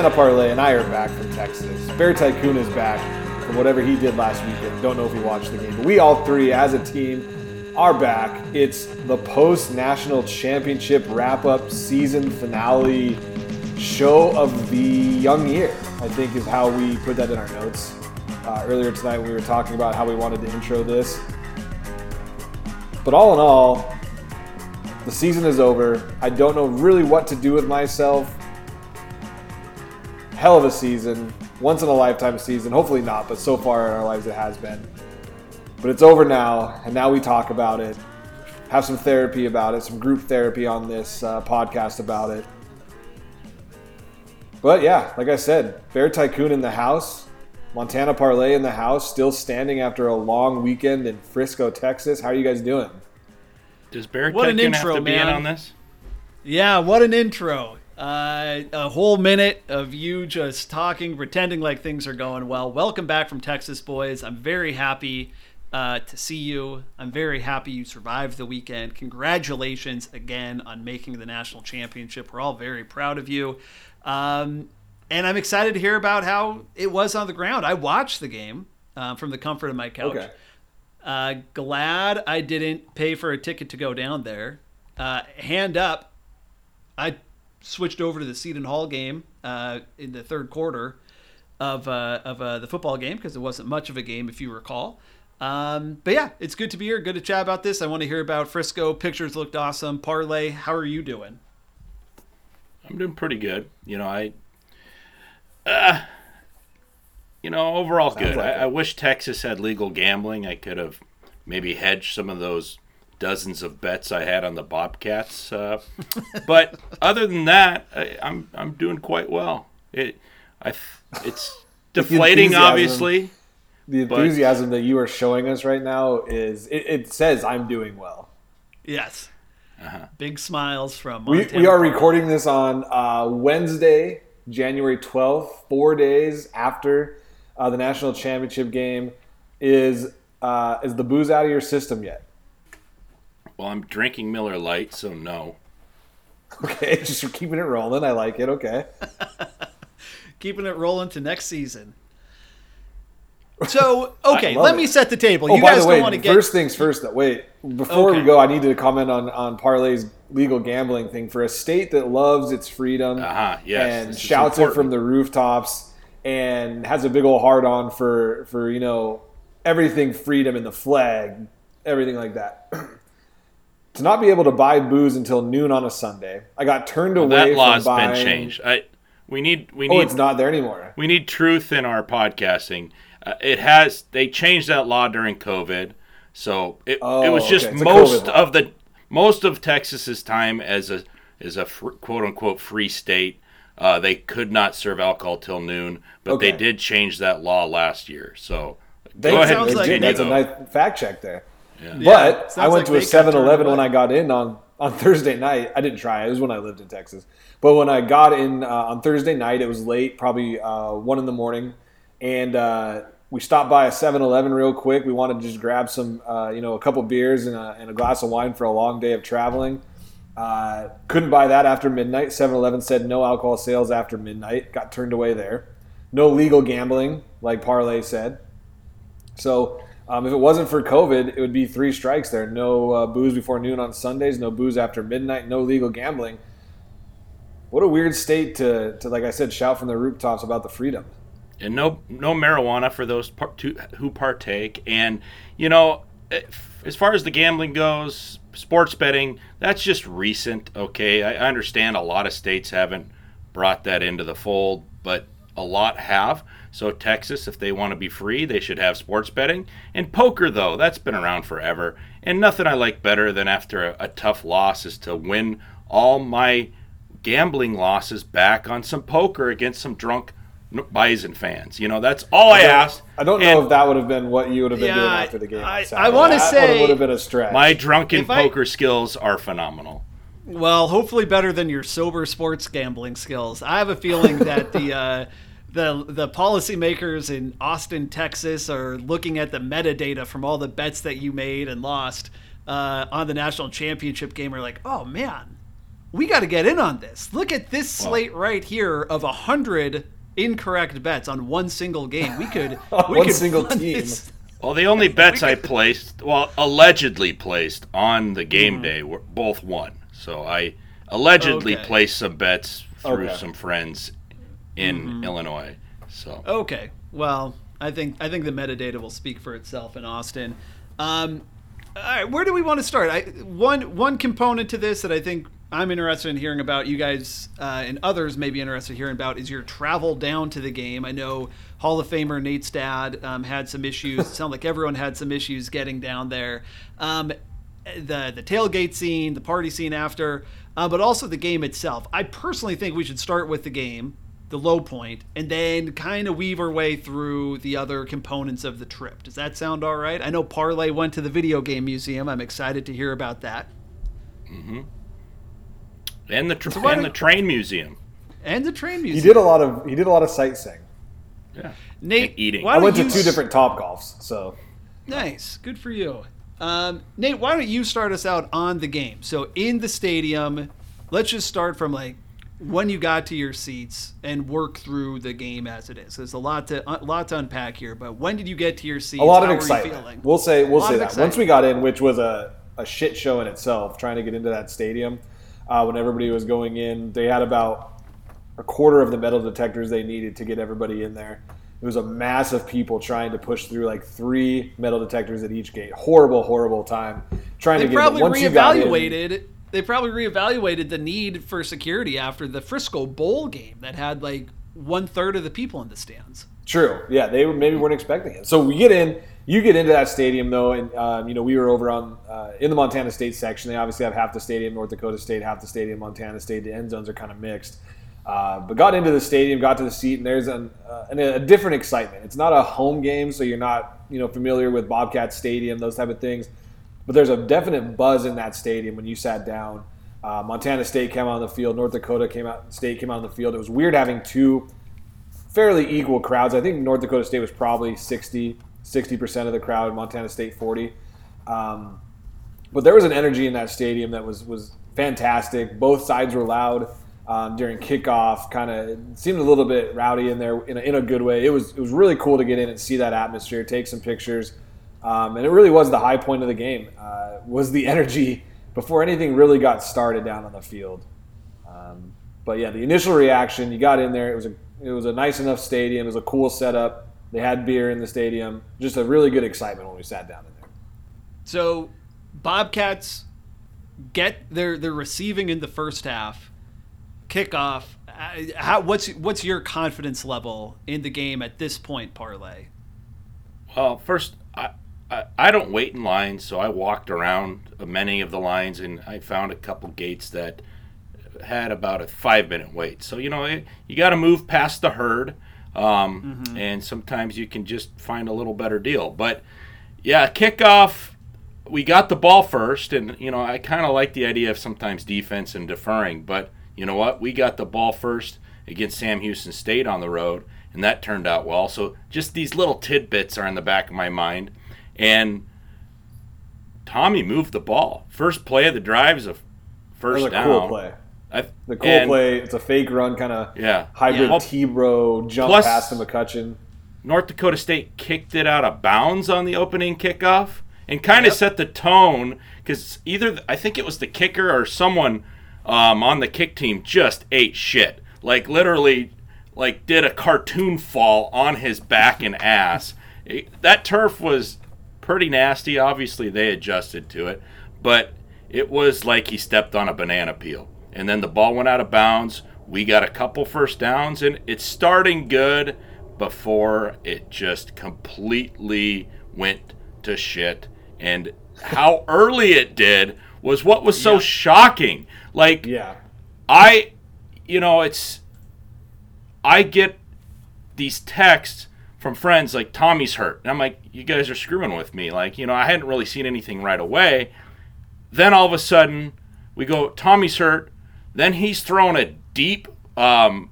Montana Parlay and I are back from Texas. Bear Tycoon is back from whatever he did last weekend. Don't know if he watched the game, but we all three, as a team, are back. It's the post national championship wrap up season finale show of the young year, I think is how we put that in our notes. Uh, earlier tonight, we were talking about how we wanted to intro this. But all in all, the season is over. I don't know really what to do with myself. Hell of a season. Once in a lifetime season. Hopefully not, but so far in our lives it has been. But it's over now, and now we talk about it. Have some therapy about it, some group therapy on this uh, podcast about it. But yeah, like I said, Bear Tycoon in the house. Montana Parlay in the house, still standing after a long weekend in Frisco, Texas. How are you guys doing? Does Bear What an Tycoon intro, have to be in man. on this? Yeah, what an intro. Uh, a whole minute of you just talking, pretending like things are going well. Welcome back from Texas, boys. I'm very happy uh, to see you. I'm very happy you survived the weekend. Congratulations again on making the national championship. We're all very proud of you. Um, and I'm excited to hear about how it was on the ground. I watched the game uh, from the comfort of my couch. Okay. Uh, glad I didn't pay for a ticket to go down there. Uh, hand up, I switched over to the Seton Hall game uh, in the third quarter of uh, of uh, the football game because it wasn't much of a game, if you recall. Um, but yeah, it's good to be here. Good to chat about this. I want to hear about Frisco. Pictures looked awesome. Parlay, how are you doing? I'm doing pretty good. You know, I, uh, you know, overall good. like I. I wish Texas had legal gambling. I could have maybe hedged some of those dozens of bets I had on the Bobcats. Uh, but other than that, I, I'm I'm doing quite well. It, I, it's deflating, enthusiasm. obviously. The But- enthusiasm that you are showing us right now is it, it says I'm doing well. Yes. Big smiles from We, we are recording this on uh, Wednesday, January 12th, four days after uh, the national championship game. Is uh, is the booze out of your system yet? Well, I'm drinking Miller Lite, so no. Okay, just keeping it rolling. I like it. Okay. keeping it rolling to next season. So okay, let it. me set the table. Oh, you by guys the way, don't want to get first things first. Though, wait, before Okay. we go, I need to comment on on Parlay's legal gambling thing. For a state that loves its freedom Uh-huh, yes, and shouts it from the rooftops and has a big old heart on for for you know everything freedom and the flag, everything like that. to not be able to buy booze until noon on a Sunday, I got turned away. That from law's buying, been changed. I we need we need. Oh, it's not there anymore. we need truth in our podcasting. Uh, it has they changed that law during COVID, so it, Oh, it was just okay. Most of the most of Texas's time as a as a fr- quote unquote free state. Uh, they could not serve alcohol till noon, but they did change that law last year. So They, go ahead sounds like. That's a nice fact check there. Yeah. Yeah, But I went like to a 7 Eleven when. I got in on, on Thursday night. I didn't try it. It was when I lived in Texas. But when I got in uh, on Thursday night, it was late, probably uh, 1 in the morning. And uh, we stopped by a 7 Eleven real quick. We wanted to just grab some, uh, you know, a couple beers and a, and a glass of wine for a long day of traveling. Uh, couldn't buy that after midnight. 7 Eleven said no alcohol sales after midnight. Got turned away there. No legal gambling, like Parlay said. So um, if it wasn't for COVID, it would be three strikes there. No uh, booze before noon on Sundays, no booze after midnight, no legal gambling. What a weird state to, to like I said, shout from the rooftops about the freedom. and no no marijuana for those par- to, who partake. And you know, if- as far as the gambling goes, sports betting that's just recent. Okay, I understand a lot of states haven't brought that into the fold, but a lot have. So Texas, if they want to be free, they should have sports betting. And poker, though, that's been around forever. And nothing I like better than after a, a tough loss is to win all my gambling losses back on some poker against some drunk Bison fans. You know, that's all I, asked. I don't know And if that would have been what you would have been Yeah, doing after the game. on I- I wanna say- would have been a stretch. My drunken If I- poker skills are phenomenal. Well, hopefully better than your sober sports gambling skills. I have a feeling that the uh, the the policymakers in Austin, Texas, are looking at the metadata from all the bets that you made and lost uh, on the national championship game. Are like, oh man, we got to get in on this. Look at this slate right here of a hundred incorrect bets on one single game. We could we one could single run team. this- Well, the only bets I placed, well, allegedly placed on the game Mm-hmm. day were both won. So I allegedly Okay. placed some bets through Okay. some friends in Mm-hmm. Illinois. So Okay. Well, I think I think the metadata will speak for itself in Austin. Um, all right, where do we want to start? I, one one component to this that I think I'm interested in hearing about, you guys uh, and others may be interested in hearing about, is your travel down to the game. I know Hall of Famer Nate Stad um, had some issues. it sounded like everyone had some issues getting down there. Um, the the tailgate scene, the party scene after, uh, but also the game itself. I personally think we should start with the game, the low point, and then kind of weave our way through the other components of the trip. Does that sound all right? I know Parlay went to the video game museum. I'm excited to hear about that. and the tr- why and the train museum. And the train museum. he did a lot of he did a lot of sightseeing. Yeah. Nate, and eating. Why I went to two s- different top golfs, so Nice. Good for you. Um, Nate, why don't you start us out on the game? So in the stadium, let's just start from like when you got to your seats and work through the game as it is. There's a lot to a lot to unpack here, but when did you get to your seats? a lot of How were you excitement. feeling? We'll say we'll say that once we got in, which was a, a shit show in itself, trying to get into that stadium. Uh, when everybody was going in, they had about a quarter of the metal detectors they needed to get everybody in there. It was a mass of people trying to push through like three metal detectors at each gate. Horrible, horrible time trying They to get probably Once you got in- reevaluated. They probably reevaluated the need for security after the Frisco Bowl game that had like one third of the people in the stands. True. Yeah, they maybe weren't expecting it. So we get in. You get into that stadium though, and um, you know we were over on uh, in the Montana State section. They obviously have half the stadium North Dakota State, half the stadium Montana State. The end zones are kind of mixed. Uh, but got into the stadium, got to the seat, and there's an, uh, an, a different excitement. It's not a home game, so you're not you know familiar with Bobcat Stadium, those type of things. But there's a definite buzz in that stadium when you sat down. Uh, Montana State came out on the field. North Dakota came out. State came out on the field. It was weird having two fairly equal crowds. I think North Dakota State was probably 60, 60% of the crowd, Montana State 40. Um, but there was an energy in that stadium that was, was fantastic. Both sides were loud um, during kickoff, kind of seemed a little bit rowdy in there in a, in a good way. It was, it was really cool to get in and see that atmosphere, take some pictures. Um, and it really was the high point of the game, uh, was the energy before anything really got started down on the field. Um, but yeah, the initial reaction, you got in there. It was a it was a nice enough stadium. It was a cool setup. They had beer in the stadium. Just a really good excitement when we sat down in there. So Bobcats get their they're receiving in the first half. Kickoff. Uh, How, what's what's your confidence level in the game at this point, Parlay? Well, first, I, I don't wait in lines, so I walked around many of the lines, and I found a couple gates that had about a five minute wait. So you know, you got to move past the herd, um, and sometimes you can just find a little better deal. But yeah, kickoff. We got the ball first, and you know I kind of like the idea of sometimes defense and deferring. But you know what? We got the ball first against Sam Houston State on the road, and that turned out well. So just these little tidbits are in the back of my mind, and Tommy moved the ball. First play of the drive is a first a down. cool play. I, The cool and play. It's a fake run, kind of Yeah. hybrid Yeah. T-bro jump Plus- past to McCutcheon. North Dakota State kicked it out of bounds on the opening kickoff and kind of set the tone because either I think it was the kicker or someone um, on the kick team just ate shit, like literally, like did a cartoon fall on his back and ass. It- that turf was pretty nasty. Obviously, they adjusted to it, but it was like he stepped on a banana peel. And then the ball went out of bounds. We got a couple first downs, and it's starting good before it just completely went to shit. And how early it did was what was so shocking. Like, Yeah, I, you know, it's, I get these texts from friends like Tommy's hurt. And I'm like, you guys are screwing with me. Like, you know, I hadn't really seen anything right away. Then all of a sudden, we go, Tommy's hurt. Then he's throwing a deep, um,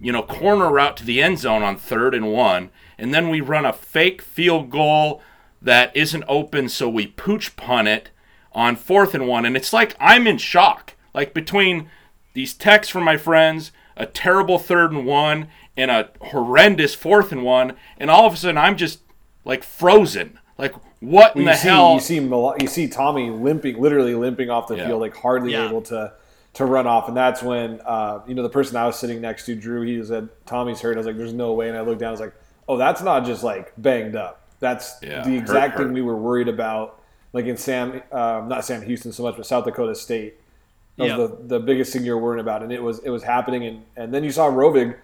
you know, corner route to the end zone on third and one. And then we run a fake field goal that isn't open, so we pooch punt it on fourth and one. And it's like I'm in shock. Like between these texts from my friends, a terrible third and one, and a horrendous fourth and one, and all of a sudden I'm just like frozen. Like what in you the see, hell? You see, Mil- you see Tommy limping, literally limping off the Yeah. field, like hardly Yeah. able to to run off. And that's when uh, you know the person I was sitting next to, Drew, he said Tommy's hurt. I was like, "There's no way." And I looked down, I was like, "Oh, that's not just like banged up. That's Yeah, the exact hurt. thing we were worried about." Like in Sam, um, not Sam Houston so much, but South Dakota State. That Yeah. was the, the biggest thing you were worrying about, and it was it was happening. And, and then you saw Rovig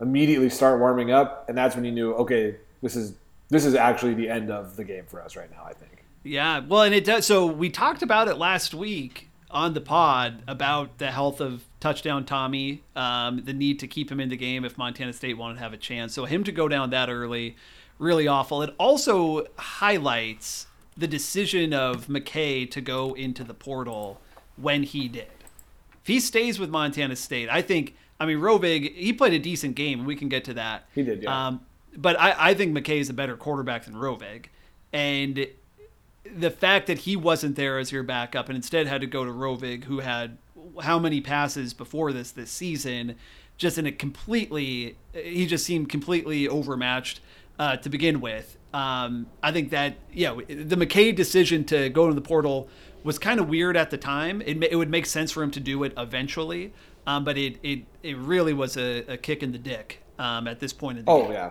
immediately start warming up, and that's when you knew, okay, this is this is actually the end of the game for us right now. I think. Yeah, well, and it does. So we talked about it last week on the pod about the health of touchdown Tommy, um, the need to keep him in the game if Montana State wanted to have a chance. So him to go down that early, really awful. It also highlights the decision of McKay to go into the portal when he did. If he stays with Montana State, I think. I mean, Rovig, he played a decent game. And we can get to that. He did, yeah. Um, but I, I think McKay is a better quarterback than Rovig, and the fact that he wasn't there as your backup and instead had to go to Rovig, who had how many passes before this this season, just in a completely, he just seemed completely overmatched uh, to begin with. Um, I think that yeah, the McKay decision to go to the portal was kind of weird at the time. It, it would make sense for him to do it eventually, um, but it, it it really was a, a kick in the dick um, at this point in the Oh game. yeah,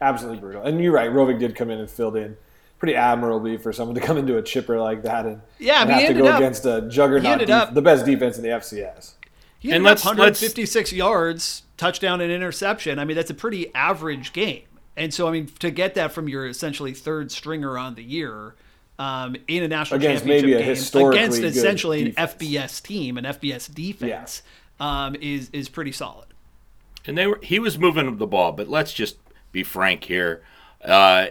absolutely brutal. And you're right, Rovig did come in and filled in pretty admirably for someone to come into a chipper like that and, Yeah, and but he have to go up- against a juggernaut, def- up- the best defense in the FCS. He And let's- up let's- 156 yards, touchdown and interception. I mean, that's a pretty average game. And so, I mean, to get that from your essentially third stringer on the year um, in a national Against championship maybe a game against essentially defense. an FBS team, an FBS defense, um, is is pretty solid. and they were he was moving the ball, but let's just be frank here. Uh,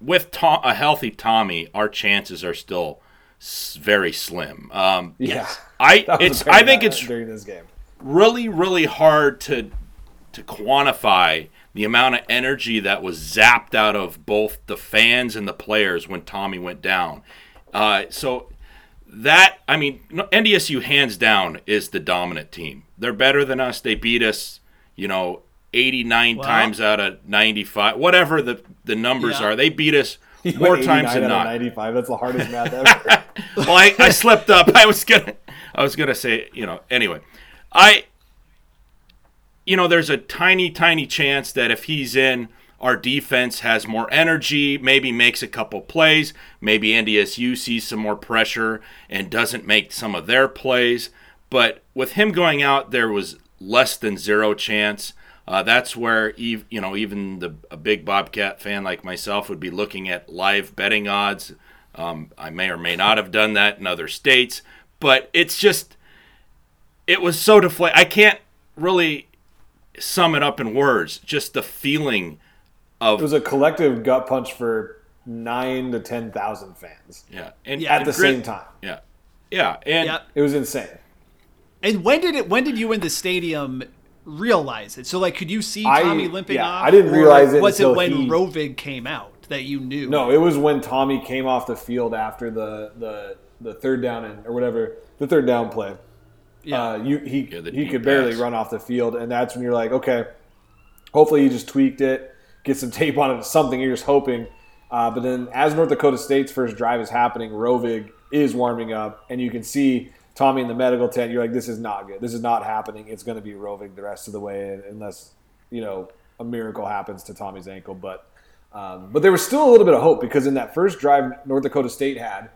with Tom, a healthy Tommy, our chances are still s- very slim. Um, Yeah, I it's I think it's during this game. really really hard to to quantify the amount of energy that was zapped out of both the fans and the players when Tommy went down. Uh, so that I mean, NDSU hands down is the dominant team. They're better than us. They beat us, you know, 89 Well- times out of 95, whatever the the numbers Yeah. are. They beat us more times than not. 95. That's the hardest math ever. well, I, I slipped up. I was gonna, I was gonna say, you know. Anyway, I, you know, there's a tiny, tiny chance that if he's in, our defense has more energy, maybe makes a couple plays, maybe NDSU sees some more pressure and doesn't make some of their plays. But with him going out, there was less than zero chance. Uh, that's where ev- you know even the a big Bobcat fan like myself would be looking at live betting odds. Um, I may or may not have done that in other states, but it's just it was so deflate. I can't really sum it up in words. Just the feeling of it was a collective gut punch for nine to 10,000 fans yeah, and Yeah. at the grit- same time. Yeah, yeah, and Yeah. It was insane. And when did it? When did you in the stadium realize it? So, like, could you see I- Tommy limping yeah, off? I didn't realize it Was it when he- Rovig came out that you knew? No, it was when Tommy came off the field after the the, the third down and or whatever the third down play. Yeah. Uh, you he Yeah, he deep could barely run off the field, and that's when you're like, okay, hopefully he just tweaked it, get some tape on it, something. You're just hoping. Uh, but then, as North Dakota State's first drive is happening, Rovig is warming up, and you can see Tommy in the medical tent. You're like, this is not good. This is not happening. It's going to be Rovig the rest of the way, unless you know a miracle happens to Tommy's ankle. But um, but there was still a little bit of hope because in that first drive North Dakota State had,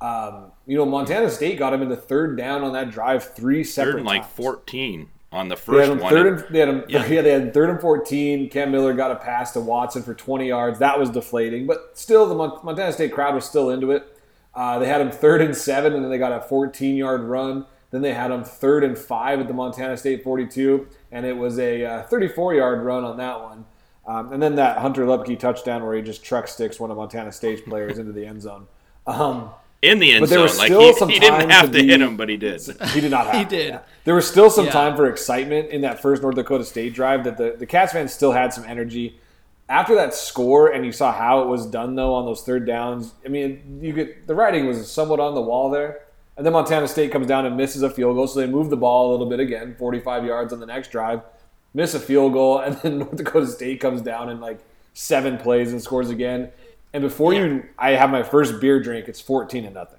um, you know, Montana State got him into third down on that drive three separate third and like times. 14 on the first him one. and they had him, Yeah. yeah. they had third and fourteen. Cam Miller got a pass to Watson for twenty yards. That was deflating, but still the Montana State crowd was still into it. Uh, they had him third and seven, and then they got a fourteen yard run. Then they had them third and five at the Montana State 42, and it was a 34 uh, yard run on that one. Um, and then that Hunter Luepke touchdown where he just truck sticks one of Montana State's players into the end zone. Um, in the end but there zone. was Like still he, some he didn't time have to to, be- hit him, but he did. He did not have. He to, did. yeah. There was still some Yeah. time for excitement in that first North Dakota State drive. That the the Cats fans still had some energy after that score, and you saw how it was done though on those third downs. I mean, you get the writing was somewhat on the wall there. And then Montana State comes down and misses a field goal, so they move the ball a little bit again, 45 yards on the next drive, miss a field goal, and then North Dakota State comes down in like seven plays and scores again. And before you, I have my first beer drink. It's 14 to nothing.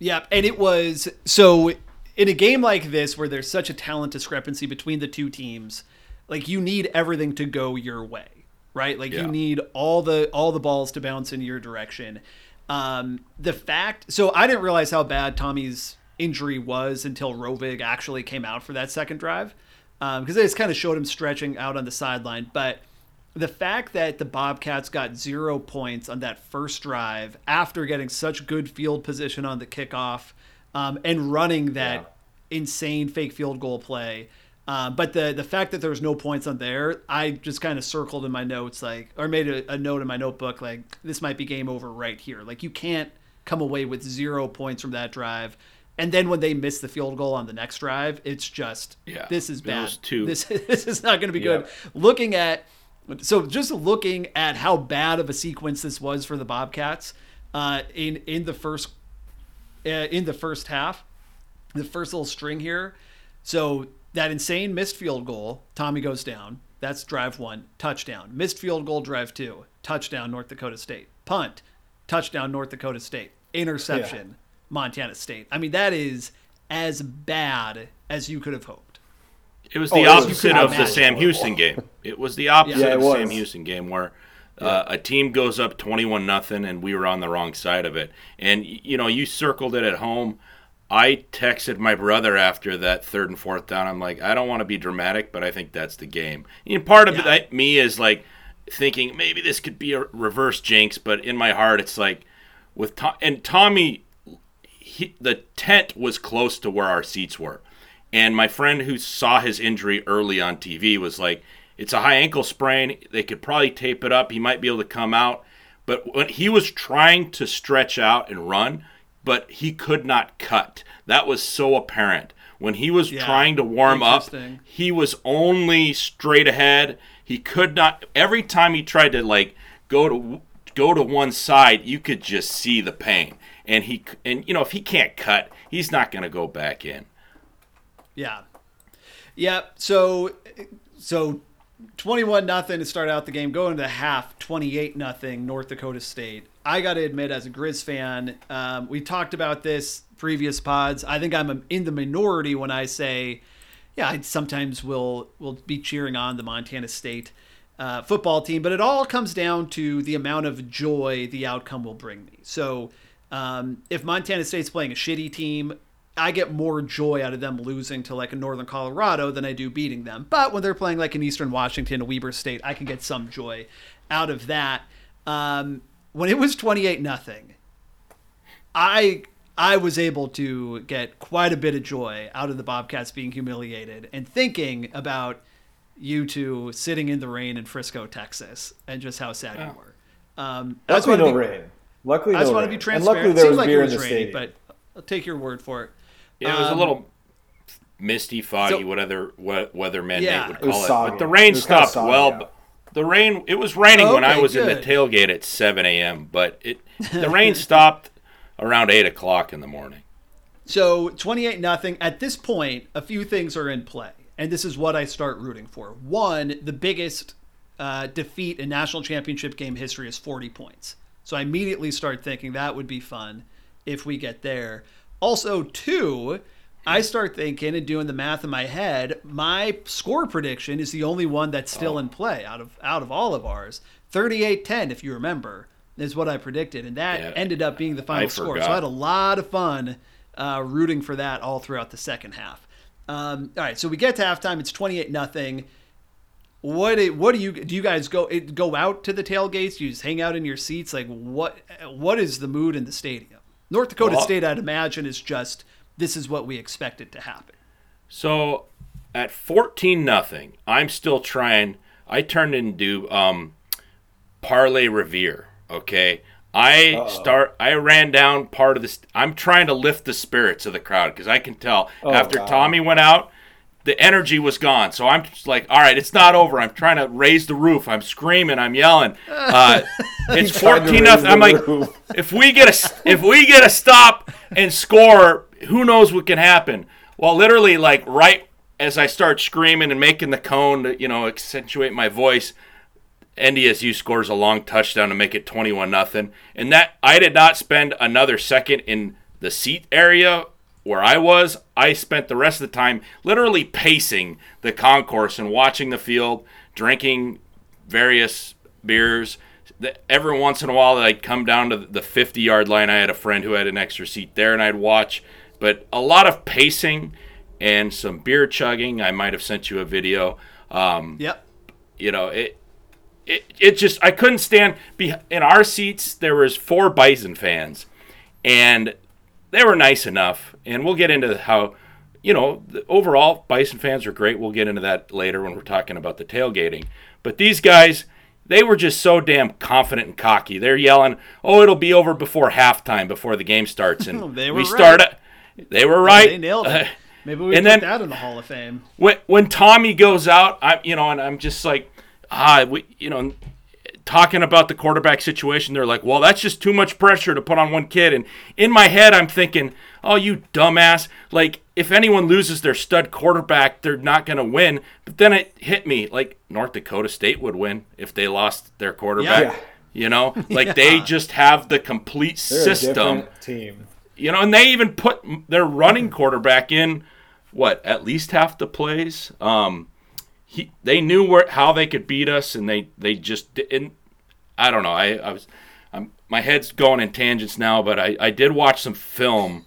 Yep, and it was so in a game like this where there's such a talent discrepancy between the two teams, like you need everything to go your way, right? Like Yeah. you need all the all the balls to bounce in your direction. Um, the fact, so I didn't realize how bad Tommy's injury was until Rovig actually came out for that second drive, because they just kind of showed him stretching out on the sideline, but the fact that the Bobcats got zero points on that first drive after getting such good field position on the kickoff um, and running that insane fake field goal play. Uh, but the the fact that there was no points on there, I just kind of circled in my notes, like, or made a, a note in my notebook, like, this might be game over right here. Like, you can't come away with zero points from that drive. And then when they miss the field goal on the next drive, it's just, Yeah, this is bad. This this is not going to be Yeah. good. Looking at so just looking at how bad of a sequence this was for the Bobcats uh, in in the first uh, in the first half, the first little string here. So that insane missed field goal, Tommy goes down. That's drive one, touchdown. Missed field goal, drive two, touchdown, North Dakota State. Punt, touchdown, North Dakota State. Interception, Montana State. I mean, that is as bad as you could have hoped. It was Oh, the it was opposite of the. Sam Houston game. It was the opposite Yeah, of the Sam. Houston game where uh, a team goes up 21 nothing and we were on the wrong side of it. And you know, you circled it at home. I texted my brother after that third and fourth down. I'm like, I don't want to be dramatic, but I think that's the game. And part of Yeah. that, me is like thinking maybe this could be a reverse jinx, but in my heart, it's like with Tom and Tommy he, the tent was close to where our seats were. And my friend who saw his injury early on TV was like, it's a high ankle sprain. They could probably tape it up. He might be able to come out. But when he was trying to stretch out and run, but he could not cut. That was so apparent. When he was Yeah, trying to warm up, he was only straight ahead. He could not every time he tried to like go to go to one side, you could just see the pain. And he and you know if he can't cut, he's not going to go back in. Yeah. Yeah. So so 21 nothing to start out the game. Going to half, 28 nothing North Dakota State. I got to admit, as a Grizz fan, um, we talked about this previous pods. I think I'm in the minority when I say, yeah, I sometimes will will be cheering on the Montana State uh, football team, but it all comes down to the amount of joy the outcome will bring me. So um, if Montana State's playing a shitty team, I get more joy out of them losing to like a Northern Colorado than I do beating them. But when they're playing like an Eastern Washington, a Weber State, I can get some joy out of that. Um, when it was 28 nothing, I I was able to get quite a bit of joy out of the Bobcats being humiliated and thinking about you two sitting in the rain in Frisco, Texas, and just how sad you were. Um, I just Luckily, wanna no be- rain. Luckily, I just no want to rain. be And transparent. luckily, there Seemed was like beer it in was the raining, stadium. but I'll take your word for it. Yeah, it was Um, a little misty, foggy, so- whatever we- weathermen Yeah. would call it. soggy. But the rain It kinda stopped soggy, well. yeah. The rain. It was raining when I Okay, was in the tailgate at 7 a.m. But it the rain stopped around eight o'clock in the morning. So 28 nothing. At this point, a few things are in play. And this is what I start rooting for. One, the biggest uh, defeat in national championship game history is 40 points. So I immediately start thinking that would be fun if we get there. Also, two, I start thinking and doing the math in my head. My score prediction is the only one that's still in play out of out of all of ours. 38-10, if you remember, is what I predicted, and that Yeah, ended up being the final I score. So. I had a lot of fun uh, rooting for that all throughout the second half. Um, all right, so we get to halftime. It's twenty-eight nothing. What do- what do you do? You guys go it- go out to the tailgates? Do you just hang out in your seats? Like what what is the mood in the stadium? North Dakota Well- State, I'd imagine, is just this is what we expected to happen. So at 14 nothing, I'm still trying. I turned into um, Parlay Revere. Okay. I start. I ran down part of this. I'm trying to lift the spirits of the crowd because I can tell after God. Tommy went out, the energy was gone. So I'm just like, all right, it's not over. I'm trying to raise the roof. I'm screaming. I'm yelling. Uh, it's 14 nothing. I'm like, roof. if we get a if we get a stop and score, who knows what can happen? Well, literally, like right as I start screaming and making the cone to you know accentuate my voice, NDSU scores a long touchdown to make it 21 nothing. And that I did not spend another second in the seat area where I was. I spent the rest of the time literally pacing the concourse and watching the field, drinking various beers. Every once in a while, I'd come down to the 50 yard line. I had a friend who had an extra seat there, and I'd watch. But a lot of pacing and some beer chugging. I might have sent you a video. Um, Yep. you know it it, it just i couldn't stand in our seats there was four bison fans and they were nice enough and we'll get into how you know the, overall bison fans are great we'll get into that later when we're talking about the tailgating but these guys they were just so damn confident and cocky they're yelling oh it'll be over before halftime before the game starts and They were we right. start they were right They nailed it. Maybe we and put then- that in the Hall of Fame. when when Tommy goes out, I'm you know, and I'm just like, ah, we, you know, talking about the quarterback situation. They're like, well, that's just too much pressure to put on one kid. And in my head, I'm thinking, oh, you dumbass! Like, if anyone loses their stud quarterback, they're not going to win. But then it hit me like North Dakota State would win if they lost their quarterback. Yeah. You know, like they just have the complete They're system different team. you know, and they even put their running quarterback in what at least half the plays. Um, he they knew where how they could beat us, and they they just didn't. I don't know. I I was, I'm, my head's going in tangents now, but I I did watch some film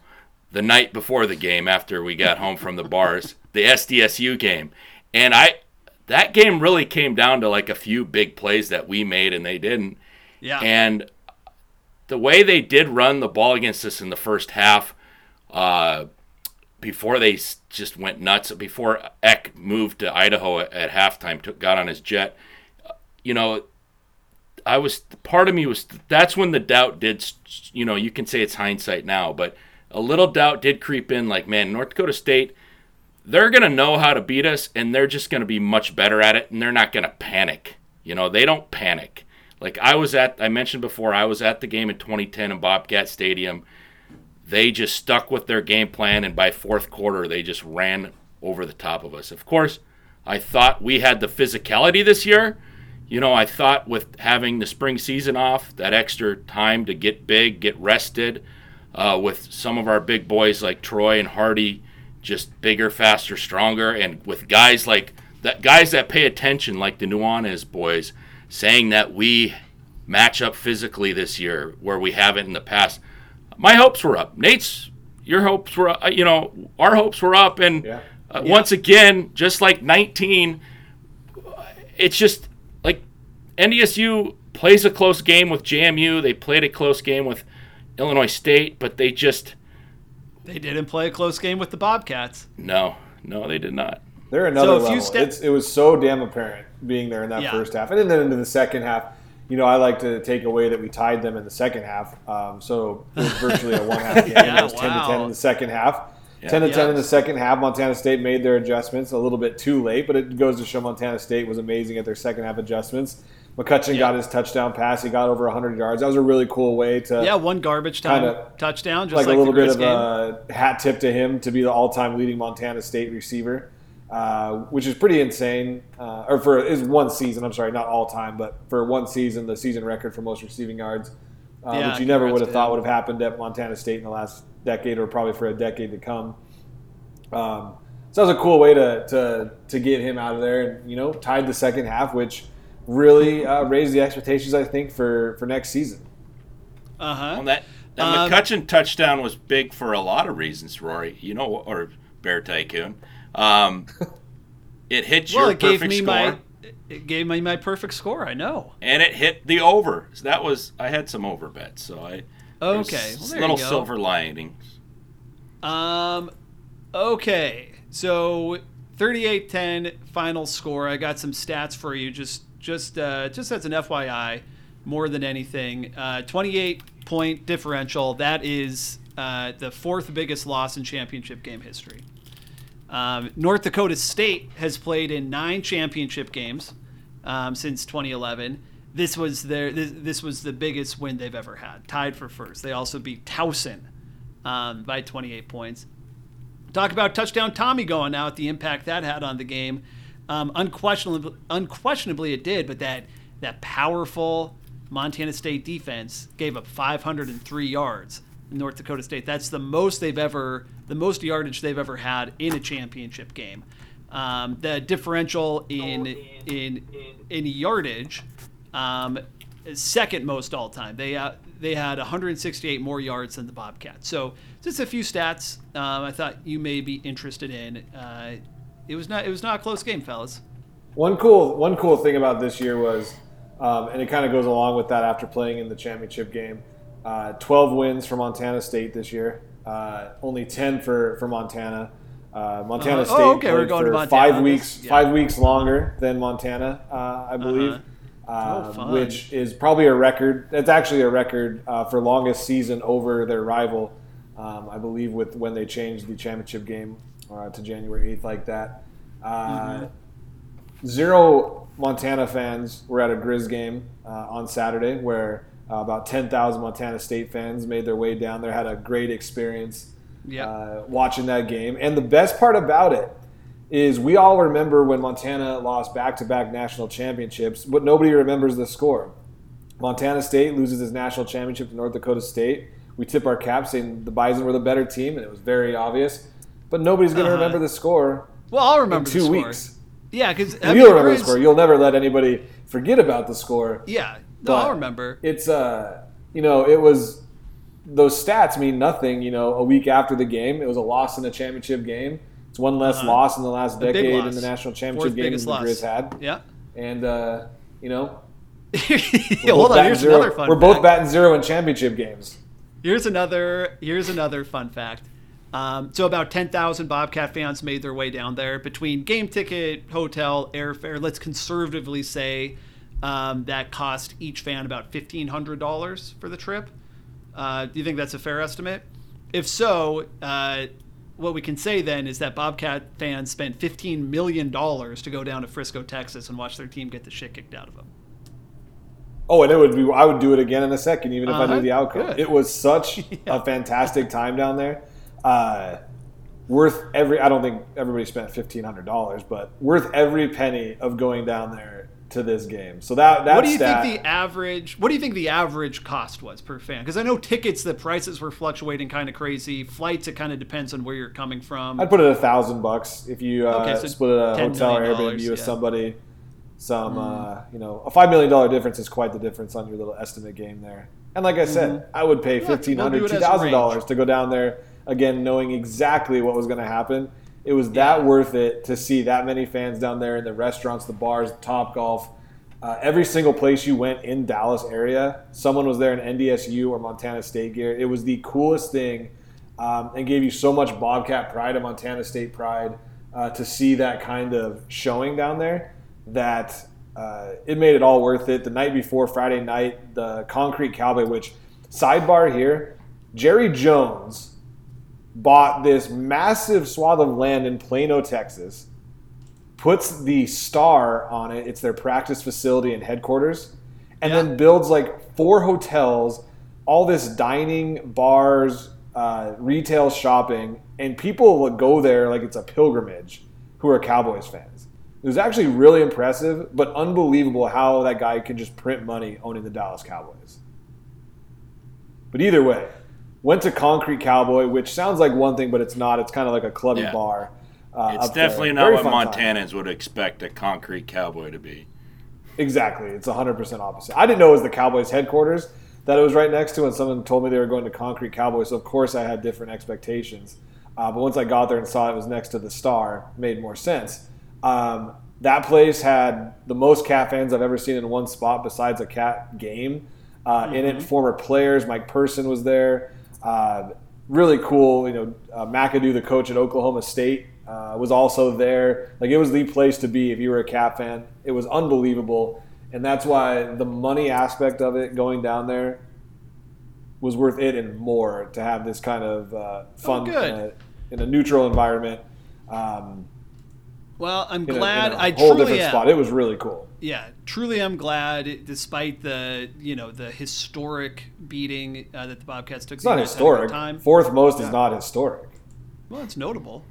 the night before the game after we got home from the bars, the SDSU game, and I that game really came down to like a few big plays that we made and they didn't. Yeah. And the way they did run the ball against us in the first half, uh, before they just went nuts, before Eck moved to Idaho at, at halftime, took got on his jet, uh, you know, I was part of me was that's when the doubt did, you know, you can say it's hindsight now, but a little doubt did creep in. Like, man, North Dakota State, they're gonna know how to beat us, and they're just gonna be much better at it, and they're not gonna panic. You know, they don't panic. Like I was at, I mentioned before, I was at the game in 2010 in Bobcat Stadium. They just stuck with their game plan, and by fourth quarter, they just ran over the top of us. Of course, I thought we had the physicality this year. You know, I thought with having the spring season off, that extra time to get big, get rested, uh, with some of our big boys like Troy and Hardy, just bigger, faster, stronger, and with guys like that, guys that pay attention, like the Nuanez boys, saying that we match up physically this year where we haven't in the past. My hopes were up. Nate's, your hopes were, up, you know, our hopes were up, and Yeah. uh, once again, just like 19, it's just like NDSU plays a close game with JMU. They played a close game with Illinois State, but they just They didn't play a close game with the Bobcats. no, no, they did not. They're another if you level. step- it's, it was so damn apparent being there in that Yeah. first half, and then into the second half. You know, I like to take away that we tied them in the second half, um, so it was virtually a one half game. Yeah, it was ten to ten in the second half. Ten to ten in the second half. Montana State made their adjustments a little bit too late, but it goes to show Montana State was amazing at their second half adjustments. McCutcheon Yeah. got his touchdown pass. He got over 100 yards. That was a really cool way to Yeah, one garbage time Kinda touchdown, just like, like, a little bit of game. a hat tip to him to be the all-time leading Montana State receiver, uh, which is pretty insane. Uh, or for is one season. I'm sorry, not all time, but for one season, the season record for most receiving yards, uh, Yeah, which you never would have thought would have happened at Montana State in the last decade, or probably for a decade to come. Um, so that was a cool way to, to to get him out of there, and you know, tied the second half, which really uh, raised the expectations, I think, for for next season. Uh huh. Well, that that Um, McCutcheon touchdown was big for a lot of reasons, Rory. You know, or Bear Tycoon. Um, it hit Well, your it gave perfect me score, my it gave me my perfect score. I know. and it hit the over. So that was I had some over bets, so I Okay, well, there little you go. silver linings. Um, okay. So 38-10 final score. I got some stats for you just just uh, just as an FYI more than anything. Uh, 28 point differential. That is uh, the fourth biggest loss in championship game history. Um, North Dakota State has played in nine championship games um, since 2011. This was their this, this, was the biggest win they've ever had, tied for first. They also beat Towson um, by 28 points. Talk about touchdown Tommy going out, the impact that had on the game. Um, unquestionably, unquestionably, it did, but that that powerful Montana State defense gave up 503 yards. North Dakota State. That's the most they've ever, the most yardage they've ever had in a championship game. Um, the differential in in in yardage, um, second most all time. They uh, they had 168 more yards than the Bobcats. So just a few stats um, I thought you may be interested in. Uh, it was not it was not a close game, fellas. One cool one cool thing about this year was, um, and it kind of goes along with that after playing in the championship game. Uh, 12 wins for Montana State this year. Uh, only 10 for for Montana. Uh, Montana Uh-huh. State Oh, okay, played for Montana five weeks. Yeah. five weeks longer than Montana, uh, I believe, Uh-huh. Oh, um, which is probably a record. It's actually a record uh, for longest season over their rival, um, I believe, with when they changed the championship game uh, to January 8th, like that. Uh, Zero Montana fans were at a Grizz game uh, on Saturday where uh, about 10,000 Montana State fans made their way down there, had a great experience Yep. uh, watching that game. And the best part about it is we all remember when Montana lost back to back national championships, but nobody remembers the score. Montana State loses its national championship to North Dakota State. We tip our caps saying the Bison were the better team, and it was very obvious. But nobody's going to Uh-huh. remember the score Well, I'll remember two the score. weeks. Yeah, because You'll remember the score. You'll never let anybody forget about the score. Yeah, no, But I'll remember. It's uh, you know, it was those stats mean nothing. You know, a week after the game, it was a loss in a championship game. It's one less Uh-huh. loss in the last A decade in the national Fourth championship game biggest the. Grizz had. Yeah. And uh, you know, Yeah, Hold on. Here's zero- another fun. We're both batting zero in championship games. Here's another. Here's another fun fact. Um, so about 10,000 Bobcat fans made their way down there between game ticket, hotel, airfare. Let's conservatively say um, that cost each fan about $1,500 for the trip. Uh, do you think that's a fair estimate? If so, uh, what we can say then is that Bobcat fans spent $15 million to go down to Frisco, Texas, and watch their team get the shit kicked out of them. Oh, and it would be. I would do it again in a second, even if I Uh-huh. knew the outcome. Good. It was such a fantastic time down there. Uh, worth every. I don't think everybody spent fifteen hundred dollars, but worth every penny of going down there to this game. So that that what do you stat, think the average what do you think the average cost was per fan because i know tickets the prices were fluctuating kind of crazy flights it kind of depends on where you're coming from I'd put it a thousand bucks if you uh, Okay, so split a hotel or Airbnb dollars, with somebody. Some, uh, you know, a five million dollar difference is quite the difference on your little estimate game there. And like I said, I would pay Mm-hmm. we'll fifteen hundred, two thousand dollars to go down there again, knowing exactly what was going to happen. It was that Yeah. worth it to see that many fans down there in the restaurants, the bars, Top Golf. Uh, every single place you went in Dallas area, someone was there in NDSU or Montana State gear. It was the coolest thing, um, and gave you so much Bobcat pride and Montana State pride uh, to see that kind of showing down there. That uh, it made it all worth it. The night before Friday night, the Concrete Cowboy, which sidebar here, Jerry Jones bought this massive swath of land in Plano, Texas puts the star on it. It's their practice facility and headquarters, and Yeah. then builds like four hotels, all this dining, bars, uh, retail shopping, and people will go there like it's a pilgrimage who are Cowboys fans. It was actually really impressive, but unbelievable how that guy can just print money owning the Dallas Cowboys. But either way, went to Concrete Cowboy, which sounds like one thing, but it's not. It's kind of like a clubby Yeah. bar. Uh, It's definitely not what fun time. Montanans would expect a concrete cowboy to be. Exactly. It's 100% opposite. I didn't know it was the Cowboys headquarters that it was right next to, and someone told me they were going to Concrete Cowboy, so of course I had different expectations. Uh, but once I got there and saw it was next to the Star, made more sense. Um, that place had the most cat fans I've ever seen in one spot besides a cat game. Uh, In it, former players, Mike Person was there. Uh, really cool. You know, uh, McAdoo, the coach at Oklahoma State, uh, was also there. Like it was the place to be if you were a Cap fan. It was unbelievable, and that's why the money aspect of it going down there was worth it and more to have this kind of uh, fun good. in, a, in a neutral environment. Um, Well, I'm in glad. a I whole truly different am. spot. It was really cool. Yeah, truly, I'm glad, despite the you know the historic beating uh, that the Bobcats took. It's not the Utes had a good historic. Time. Fourth most is not historic. Well, it's notable.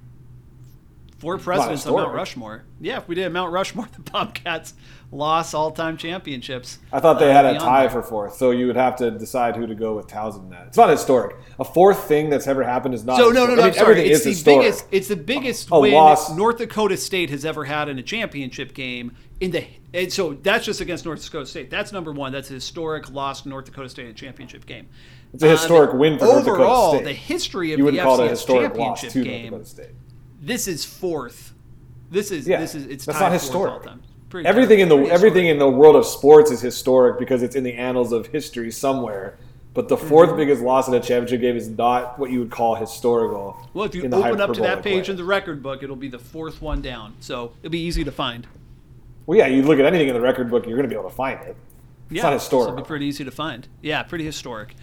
Four presidents on Mount. Rushmore. Yeah, if we did Mount Rushmore, the Bobcats lost all-time championships. I thought they Uh, had a tie that. for fourth, so you would have to decide who to go with Townsend. in That it's not historic. A fourth thing that's ever happened is not. So no, no, no. I mean, sorry. everything It's is the historic. biggest. It's the biggest A win loss. North Dakota State has ever had in a championship game. In the and so that's just against North Dakota State. That's number one. That's a historic loss to North Dakota State in a championship game. It's a historic win for North Dakota overall, the history of you the wouldn't it a FCS historic loss championship game. State. This is fourth. This is Yeah, this is it's that's not historic. all time. Pretty- Everything in the everything historic. in the world of sports is historic because it's in the annals of history somewhere. But the 4th Mm-hmm. biggest loss in a championship game is not what you would call historical. Well, if you open up to that page way. in the record book, it'll be the fourth one down. So it'll be easy to find. well, yeah, you look at anything in the record book, you're going to be able to find it. It's not So historical. it'll be pretty easy to find. Yeah, pretty historic.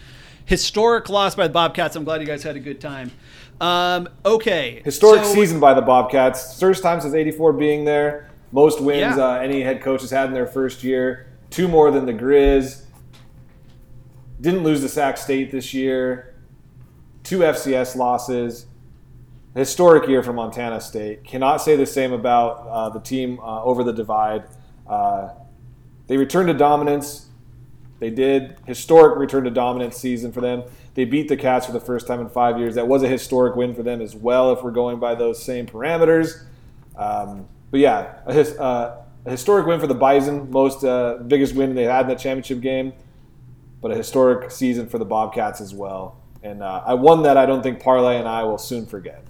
Historic loss by the Bobcats. I'm glad you guys had a good time. Um, okay. Historic so- season by the Bobcats. First time since '84 being there. Most wins Yeah. uh, any head coach has had in their first year. Two more than the Grizz. Didn't lose to Sac State this year. Two FCS losses. Historic year for Montana State. Cannot say the same about uh, the team uh, over the divide. Uh, they returned to dominance. They did historic return to dominance season for them. They beat the Cats for the first time in five years. That was a historic win for them as well, if we're going by those same parameters. Um, but yeah, a, his, uh, a historic win for the Bison, most uh, biggest win they had in the championship game, but a historic season for the Bobcats as well. And uh, I won that. I don't think Parlay and I will soon forget.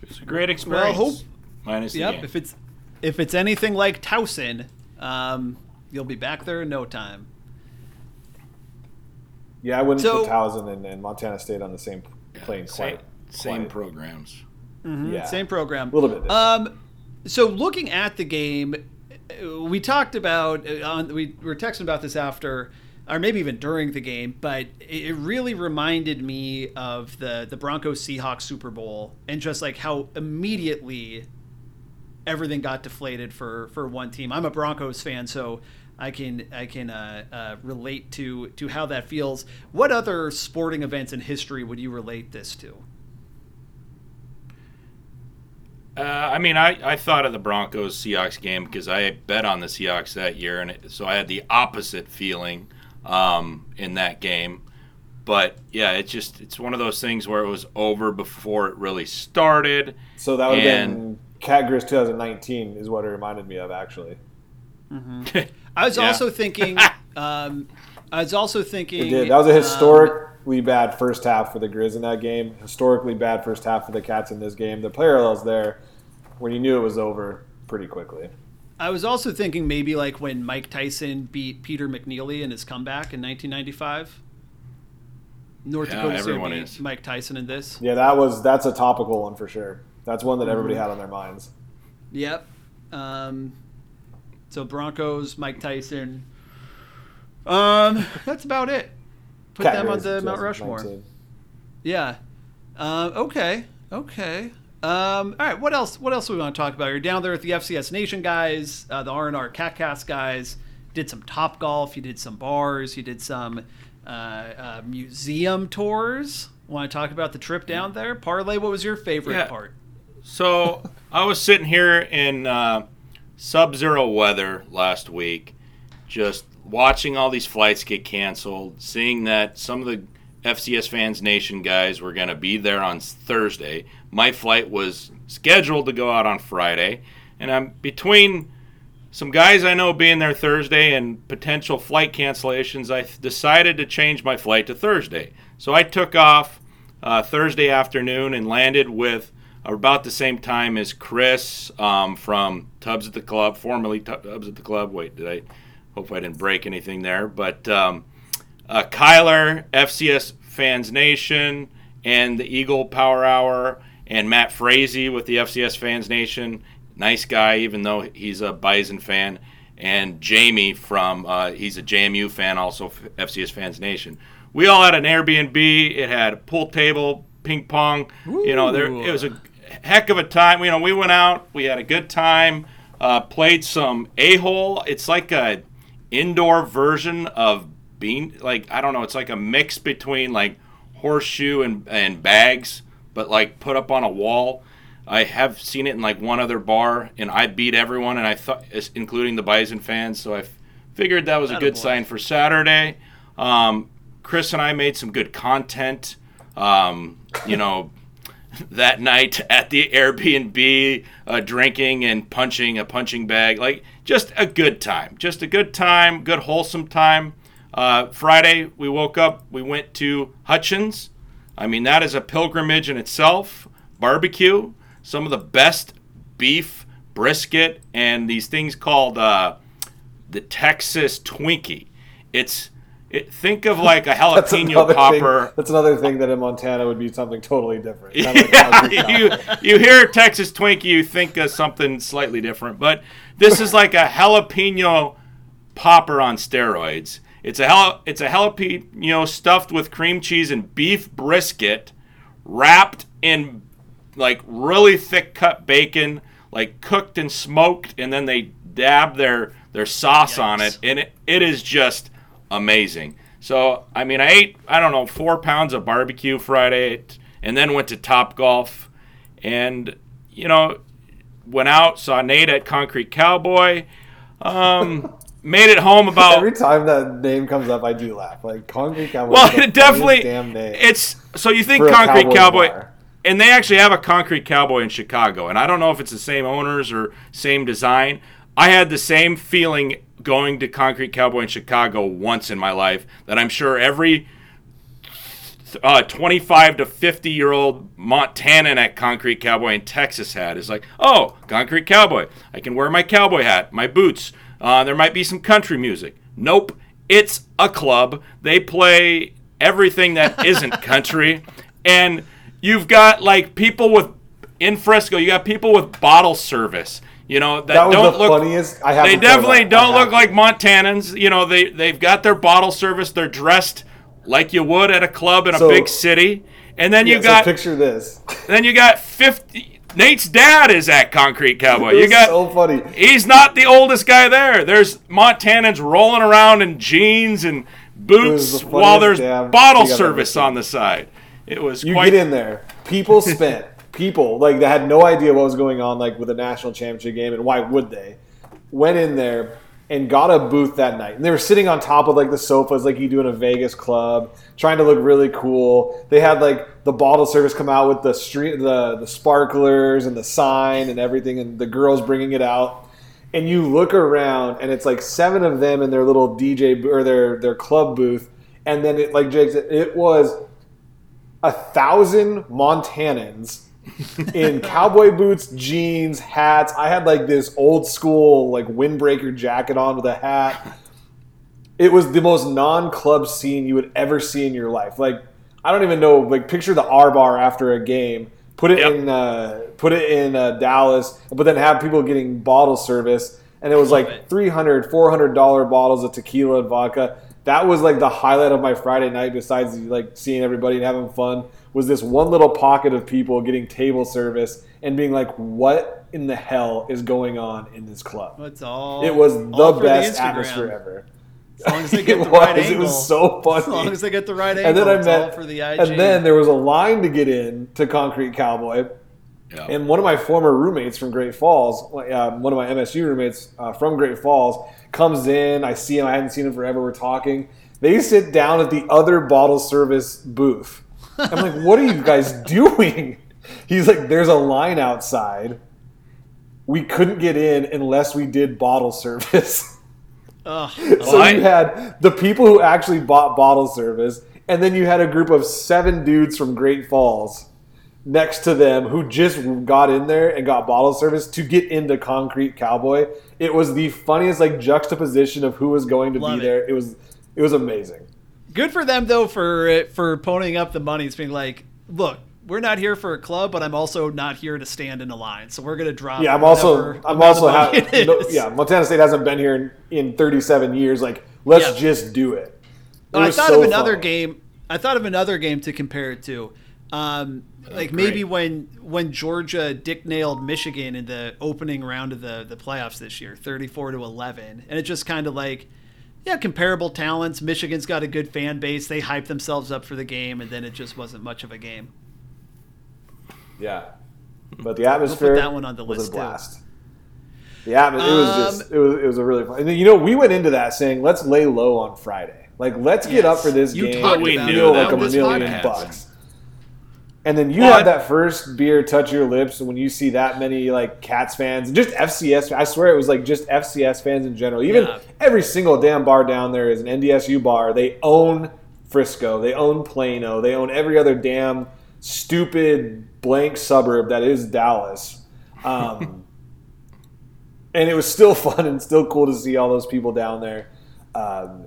It's a great experience. Well, hope- Minus the Yep. If it's if it's anything like Towson, um, you'll be back there in no time. Yeah, I wouldn't So- put Towson and, and Montana State on the same plane same, quite. same quite. programs. Yeah. Same program. A little bit different. Um, so looking at the game, we talked about uh, we were texting about this after, or maybe even during the game, but it it really reminded me of the the Broncos Seahawks Super Bowl and just like how immediately everything got deflated for for one team. I'm a Broncos fan, so. I can I can uh, uh, relate to to how that feels. What other sporting events in history would you relate this to? Uh, I mean, I, I thought of the Broncos Seahawks game because I bet on the Seahawks that year, and it, so I had the opposite feeling um, in that game. But yeah, it's just it's one of those things where it was over before it really started. So that would have And- been Cat Grizz 2019 is what it reminded me of actually. I was Yeah. also thinking. Um, I was also thinking. It did. That was a um, historically bad first half for the Grizz in that game. Historically bad first half for the Cats in this game. The parallels there when you knew it was over pretty quickly. I was also thinking maybe like when Mike Tyson beat Peter McNeeley in his comeback in 1995. North Yeah, Dakota State everyone beat is. Mike Tyson in this. Yeah, that was that's a topical one for sure. That's one that Mm-hmm. everybody had on their minds. Yep. Um, so Broncos, Mike Tyson. Um, that's about it. Put Cat them on the Mount Rushmore. Yeah. Uh, okay. Okay. Um, all right. What else? What else do we want to talk about? You're down there with the FCS Nation guys, uh, the R and R CatCast guys. Did some Top Golf. You did some bars. You did some uh, uh, museum tours. Want to talk about the trip down there? Parlay. What was your favorite Yeah. part? So I was sitting here in uh, sub-zero weather last week, just watching all these flights get canceled, seeing that some of the FCS Fans Nation guys were going to be there on Thursday. My flight was scheduled to go out on Friday, and I'm between some guys I know being there Thursday and potential flight cancellations. I decided to change my flight to Thursday, so I took off uh, Thursday afternoon and landed with about the same time as Chris um, from Tubbs at the Club, formerly Tubbs at the Club. Wait, did I? Hope I didn't break anything there. But um, uh, Kyler, FCS Fans Nation, and the Eagle Power Hour, and Matt Frazee with the FCS Fans Nation. Nice guy, even though he's a Bison fan. And Jamie from, uh, he's a JMU fan, also FCS Fans Nation. We all had an Airbnb. It had a pool table, ping pong. You know, there it was a heck of a time. You know, we went out, we had a good time, uh, played some a hole. It's like a indoor version of bean, like I don't know. It's like a mix between like horseshoe and and bags, but like put up on a wall. I have seen it in like one other bar, and I beat everyone, and I thought, including the Bison fans. So I f- figured that was a good sign for Saturday. Um, Chris and I made some good content. Um, you know, that night at the Airbnb, uh, drinking and punching a punching bag. Like, just a good time. Just a good time, good, wholesome time. Uh, Friday, we woke up, we went to Hutchins. I mean, that is a pilgrimage in itself. Barbecue, some of the best beef, brisket, and these things called uh, the Texas Twinkie. It's it, think of like a jalapeno another popper. Thing, that's another thing that in Montana would be something totally different. Like Yeah, you you hear Texas Twinkie, you think of something slightly different, but this is like a jalapeno popper on steroids. It's a jala, it's a jalapeno stuffed with cream cheese and beef brisket, wrapped in like really thick cut bacon, like cooked and smoked, and then they dab their their sauce on it, and it, it is just amazing. So I mean, I ate I don't know four pounds of barbecue Friday, and then went to Top Golf, and you know went out saw Nate at Concrete Cowboy. Um, made it home about Every time that name comes up, I do laugh. Like concrete cowboy. well, it definitely damn name it's so you think Concrete Cowboys Cowboy, and they actually have a Concrete Cowboy in Chicago, and I don't know if it's the same owners or same design. I had the same feeling going to Concrete Cowboy in Chicago once in my life that I'm sure every uh, 25 to 50 year old Montanan at Concrete Cowboy in Texas had is like, oh, Concrete Cowboy. I can wear my cowboy hat, my boots. Uh, there might be some country music. Nope, it's a club. They play everything that isn't country. And you've got like people with, in Frisco, you got people with bottle service. You know that, that was don't the look. funniest. I have They definitely don't look like Montanans. You know, they they've got their bottle service. They're dressed like you would at a club in a So- big city. And then Yeah, you so got picture this. then you got 50 Nate's dad is at Concrete Cowboy. You got so funny. He's not the oldest guy there. There's Montanans rolling around in jeans and boots the while there's bottle thing I've ever service on the side. It was You quite get in there. People spent people like that had no idea what was going on like with the national championship game and why would they? Went in there and got a booth that night. And they were sitting on top of like the sofas like you do in a Vegas club, trying to look really cool. They had like the bottle service come out with the street the the sparklers and the sign and everything and the girls bringing it out. And you look around and it's like seven of them in their little DJ or their their club booth and then it like Jake said it was a thousand Montanans in cowboy boots, jeans, hats. I had like this old school like windbreaker jacket on with a hat. It was the most non-club scene you would ever see in your life. Like I don't even know. Like picture the R bar after a game. Put it Yep. in. Uh, put it in uh, Dallas, but then have people getting bottle service, and it was like it. 300 400 dollar bottles of tequila and vodka. That was like the highlight of my Friday night. Besides like seeing everybody and having fun, was this one little pocket of people getting table service and being like, "What in the hell is going on in this club?" It's all. It was the best Instagram. atmosphere ever. As long as they get It the right was. angle. It was so funny. As long as they get the right angle, and then I met, for the IG. and then there was a line to get in to Concrete Cowboy. Yeah. And one of my former roommates from Great Falls, uh, one of my MSU roommates uh, from Great Falls, comes in. I see him. I hadn't seen him forever. We're talking. They sit down at the other bottle service booth. I'm like, what are you guys doing? He's like, there's a line outside. We couldn't get in unless we did bottle service. Ugh. So I- you had the people who actually bought bottle service, and then you had a group of seven dudes from Great Falls next to them who just got in there and got bottle service to get into Concrete Cowboy. It was the funniest like juxtaposition of who was going to Love be it. there. It was it was amazing. Good for them though for for ponying up the money. It's being like, look, we're not here for a club, but I'm also not here to stand in a line. So we're gonna drop. Yeah, I'm also I'm also ha- no, yeah. Montana State hasn't been here in, in 37 years. Like, let's Yeah. just do it. It Oh, I thought so of another fun. game. I thought of another game to compare it to. Um, like great. maybe when when Georgia dick nailed Michigan in the opening round of the the playoffs this year, thirty four to eleven, and it just kind of like. Yeah, comparable talents. Michigan's got a good fan base. They hype themselves up for the game, and then it just wasn't much of a game. Yeah, but the atmosphere that one on the was list, a too. blast. The atmosphere it was Um, just it was it was a really fun. And then, you know, we went into that saying let's lay low on Friday. Like let's get up for this You game. talked and We about knew feel that like a was million gonna bucks. And then you Well, I- that first beer touch your lips and when you see that many like Cats fans, and just FCS. I swear it was like just FCS fans in general. Even Yeah. every single damn bar down there is an NDSU bar. They own Frisco. They own Plano. They own every other damn stupid blank suburb that is Dallas. Um, and it was still fun and still cool to see all those people down there. Um,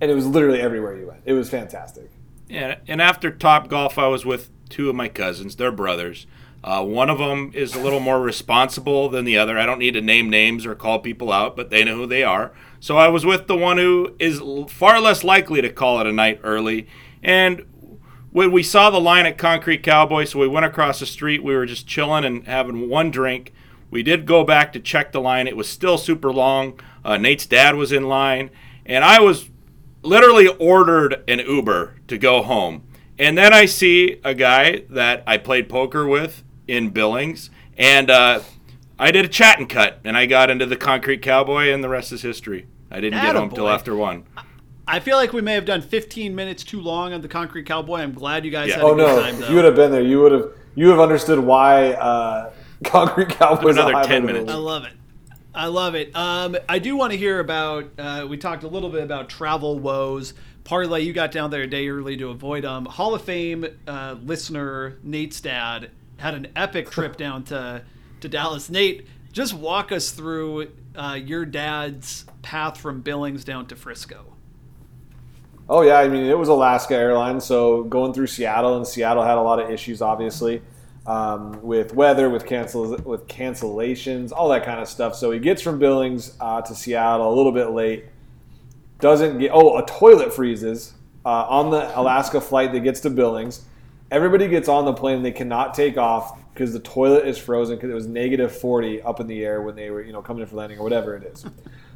and it was literally everywhere you went. It was fantastic. Yeah, and after Top Golf, I was with two of my cousins. They're brothers. Uh, one of them is a little more responsible than the other. I don't need to name names or call people out, but they know who they are. So I was with the one who is far less likely to call it a night early. And when we saw the line at Concrete Cowboy, so we went across the street. We were just chilling and having one drink. We did go back to check the line. It was still super long. Uh, Nate's dad was in line, and I was literally ordered an Uber to go home. And then I see a guy that I played poker with in Billings, and uh, I did a chat and cut, and I got into the Concrete Cowboy, and the rest is history. I didn't get home till after one. I feel like we may have done 15 minutes too long on the Concrete Cowboy. I'm glad you guys Yeah. had a Oh good no! time, though. If you would have been there, you would have you have understood why uh, Concrete Cowboys Another a high 10 vote of the minutes. I love it. I love it. Um, I do want to hear about. Uh, we talked a little bit about travel woes. Parlay, you got down there a day early to avoid them. Hall of Fame uh, listener Nate's dad had an epic trip down to to Dallas. Nate, just walk us through uh, your dad's path from Billings down to Frisco. Oh yeah, I mean it was Alaska Airlines, so going through Seattle, and Seattle had a lot of issues, obviously, um, with weather, with cancel, with cancellations, all that kind of stuff. So he gets from Billings uh, to Seattle a little bit late. Doesn't get oh a toilet freezes uh, on the Alaska flight that gets to Billings. Everybody gets on the plane, they cannot take off because the toilet is frozen because it was negative forty up in the air when they were you know coming in for landing or whatever it is.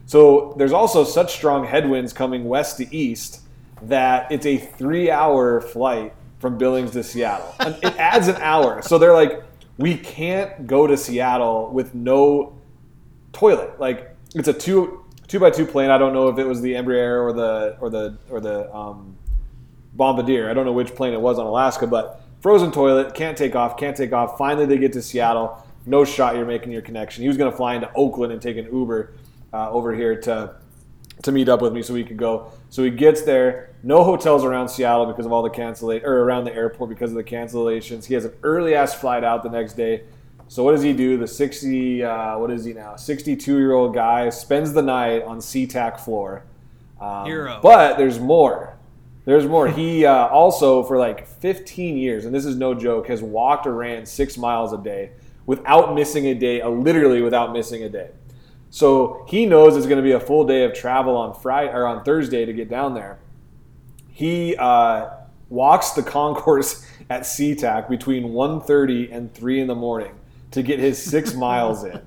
So there's also such strong headwinds coming west to east that it's a three hour flight from Billings to Seattle. And it adds an hour. So they're like, we can't go to Seattle with no toilet. Like it's a two two by two plane. I don't know if it was the Embraer or the or the or the um, Bombardier. I don't know which plane it was on Alaska, but frozen toilet, can't take off, can't take off. Finally, they get to Seattle. No shot you're making your connection. He was going to fly into Oakland and take an Uber uh, over here to to meet up with me so we could go. So he gets there. No hotels around Seattle because of all the cancellation, or around the airport because of the cancellations. He has an early ass flight out the next day. So what does he do? The sixty, uh, what is he now? Sixty-two year old guy spends the night on SeaTac floor. Um, Hero. But there's more. There's more. he uh, also for like 15 years, and this is no joke, has walked or ran six miles a day without missing a day. Uh, literally without missing a day. So he knows it's going to be a full day of travel on Friday or on Thursday to get down there. He uh, walks the concourse at SeaTac between 1.30 and 3 in the morning to get his six miles in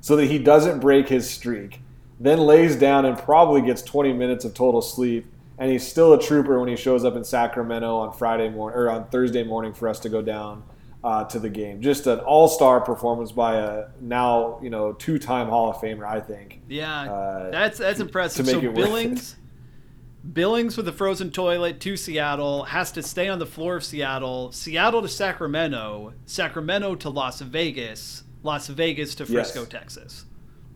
so that he doesn't break his streak. Then lays down and probably gets 20 minutes of total sleep. And he's still a trooper when he shows up in Sacramento on Friday morning or on Thursday morning for us to go down uh, to the game. Just an all-star performance by a now you know two-time Hall of Famer, I think. Yeah, Uh, that's that's impressive. to make so it Billings, Billings with the frozen toilet to Seattle has to stay on the floor of Seattle. Seattle to Sacramento, Sacramento to Las Vegas, Las Vegas to Frisco, Yes. Texas.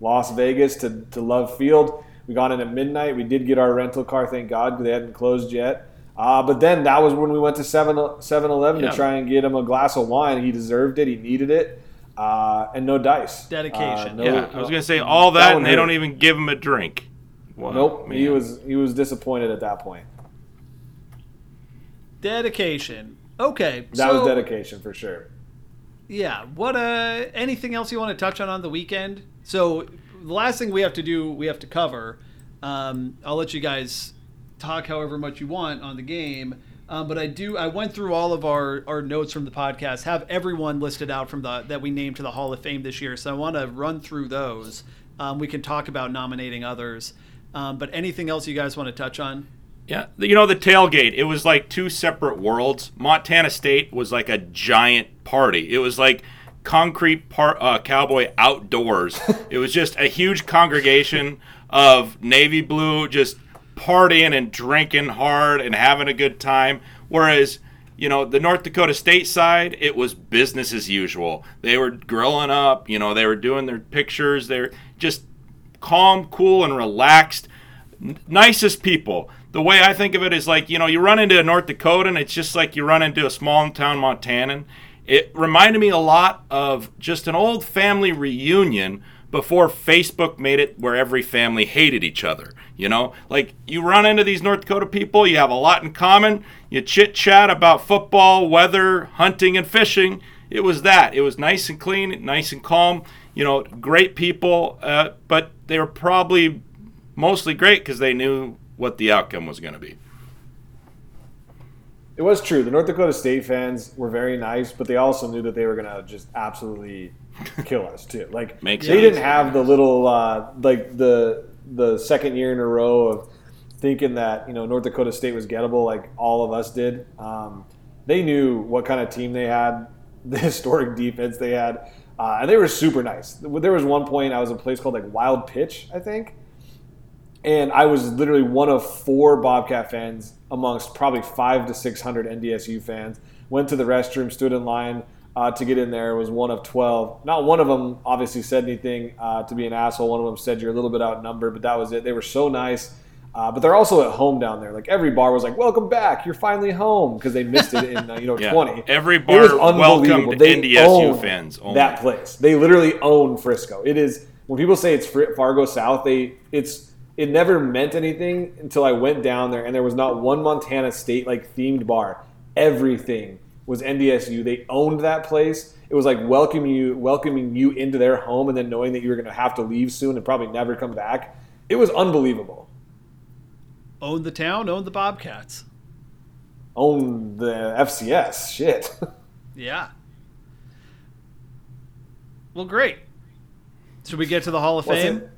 Las Vegas to, to Love Field. We got in at midnight. We did get our rental car, thank God, because they hadn't closed yet. Uh, but then that was when we went to 7 Eleven Yeah. to try and get him a glass of wine. He deserved it. He needed it. Uh, and no dice. Dedication. Uh, no- yeah, I was gonna say all that, one and they hurt. don't even give him a drink. Wow, Nope. He was he was disappointed at that point. Dedication. Okay, That so was dedication for sure. yeah. What uh, anything else you want to touch on on the weekend? So the last thing we have to do, we have to cover. Um, I'll let you guys talk however much you want on the game. Um, but I do. I went through all of our, our notes from the podcast. Have everyone listed out from the that we named to the Hall of Fame this year. So I want to run through those. Um, we can talk about nominating others. Um, but anything else you guys want to touch on? Yeah, you know the tailgate. It was like two separate worlds. Montana State was like a giant party. It was like concrete par- uh, cowboy outdoors. it was just a huge congregation of navy blue, just partying and drinking hard and having a good time. Whereas, you know, the North Dakota State side, it was business as usual. They were grilling up. You know, they were doing their pictures. They're just calm, cool, and relaxed nicest people. The way I think of it is like, you know, you run into a North Dakotan, it's just like you run into a small town Montanan. It reminded me a lot of just an old family reunion before Facebook made it where every family hated each other. You know, like you run into these North Dakota people, you have a lot in common. You chit chat about football, weather, hunting, and fishing. It was that. It was nice and clean, nice and calm. You know, great people, uh, but they were probably mostly great because they knew what the outcome was going to be. It was true. The North Dakota State fans were very nice, but they also knew that they were gonna just absolutely kill us too. Like Makes they sense. didn't have the little uh, like the the second year in a row of thinking that you know North Dakota State was gettable like all of us did. Um, they knew what kind of team they had, the historic defense they had, uh, and they were super nice. There was one point I was in a place called like Wild Pitch, I think, and I was literally one of four Bobcat fans amongst probably five to six hundred NDSU fans. Went to the restroom, stood in line uh, to get in there. Was one of twelve. Not one of them obviously said anything uh, to be an asshole. One of them said you're a little bit outnumbered, but that was it. They were so nice. Uh, but they're also at home down there. Like every bar was like, "Welcome back, you're finally home," because they missed it in uh, you know Yeah. twenty. Every It was bar welcomed unbelievable. They NDSU fans only. That place. They literally own Frisco. It is when people say it's Fargo South. They it's it never meant anything until I went down there and there was not one Montana State like themed bar. Everything was NDSU. They owned that place. It was like welcoming you welcoming you into their home and then knowing that you were going to have to leave soon and probably never come back. It was unbelievable. Own the town, own the Bobcats. Own the FCS. Shit. Yeah. Well, great. Should we get to the Hall of What's Fame?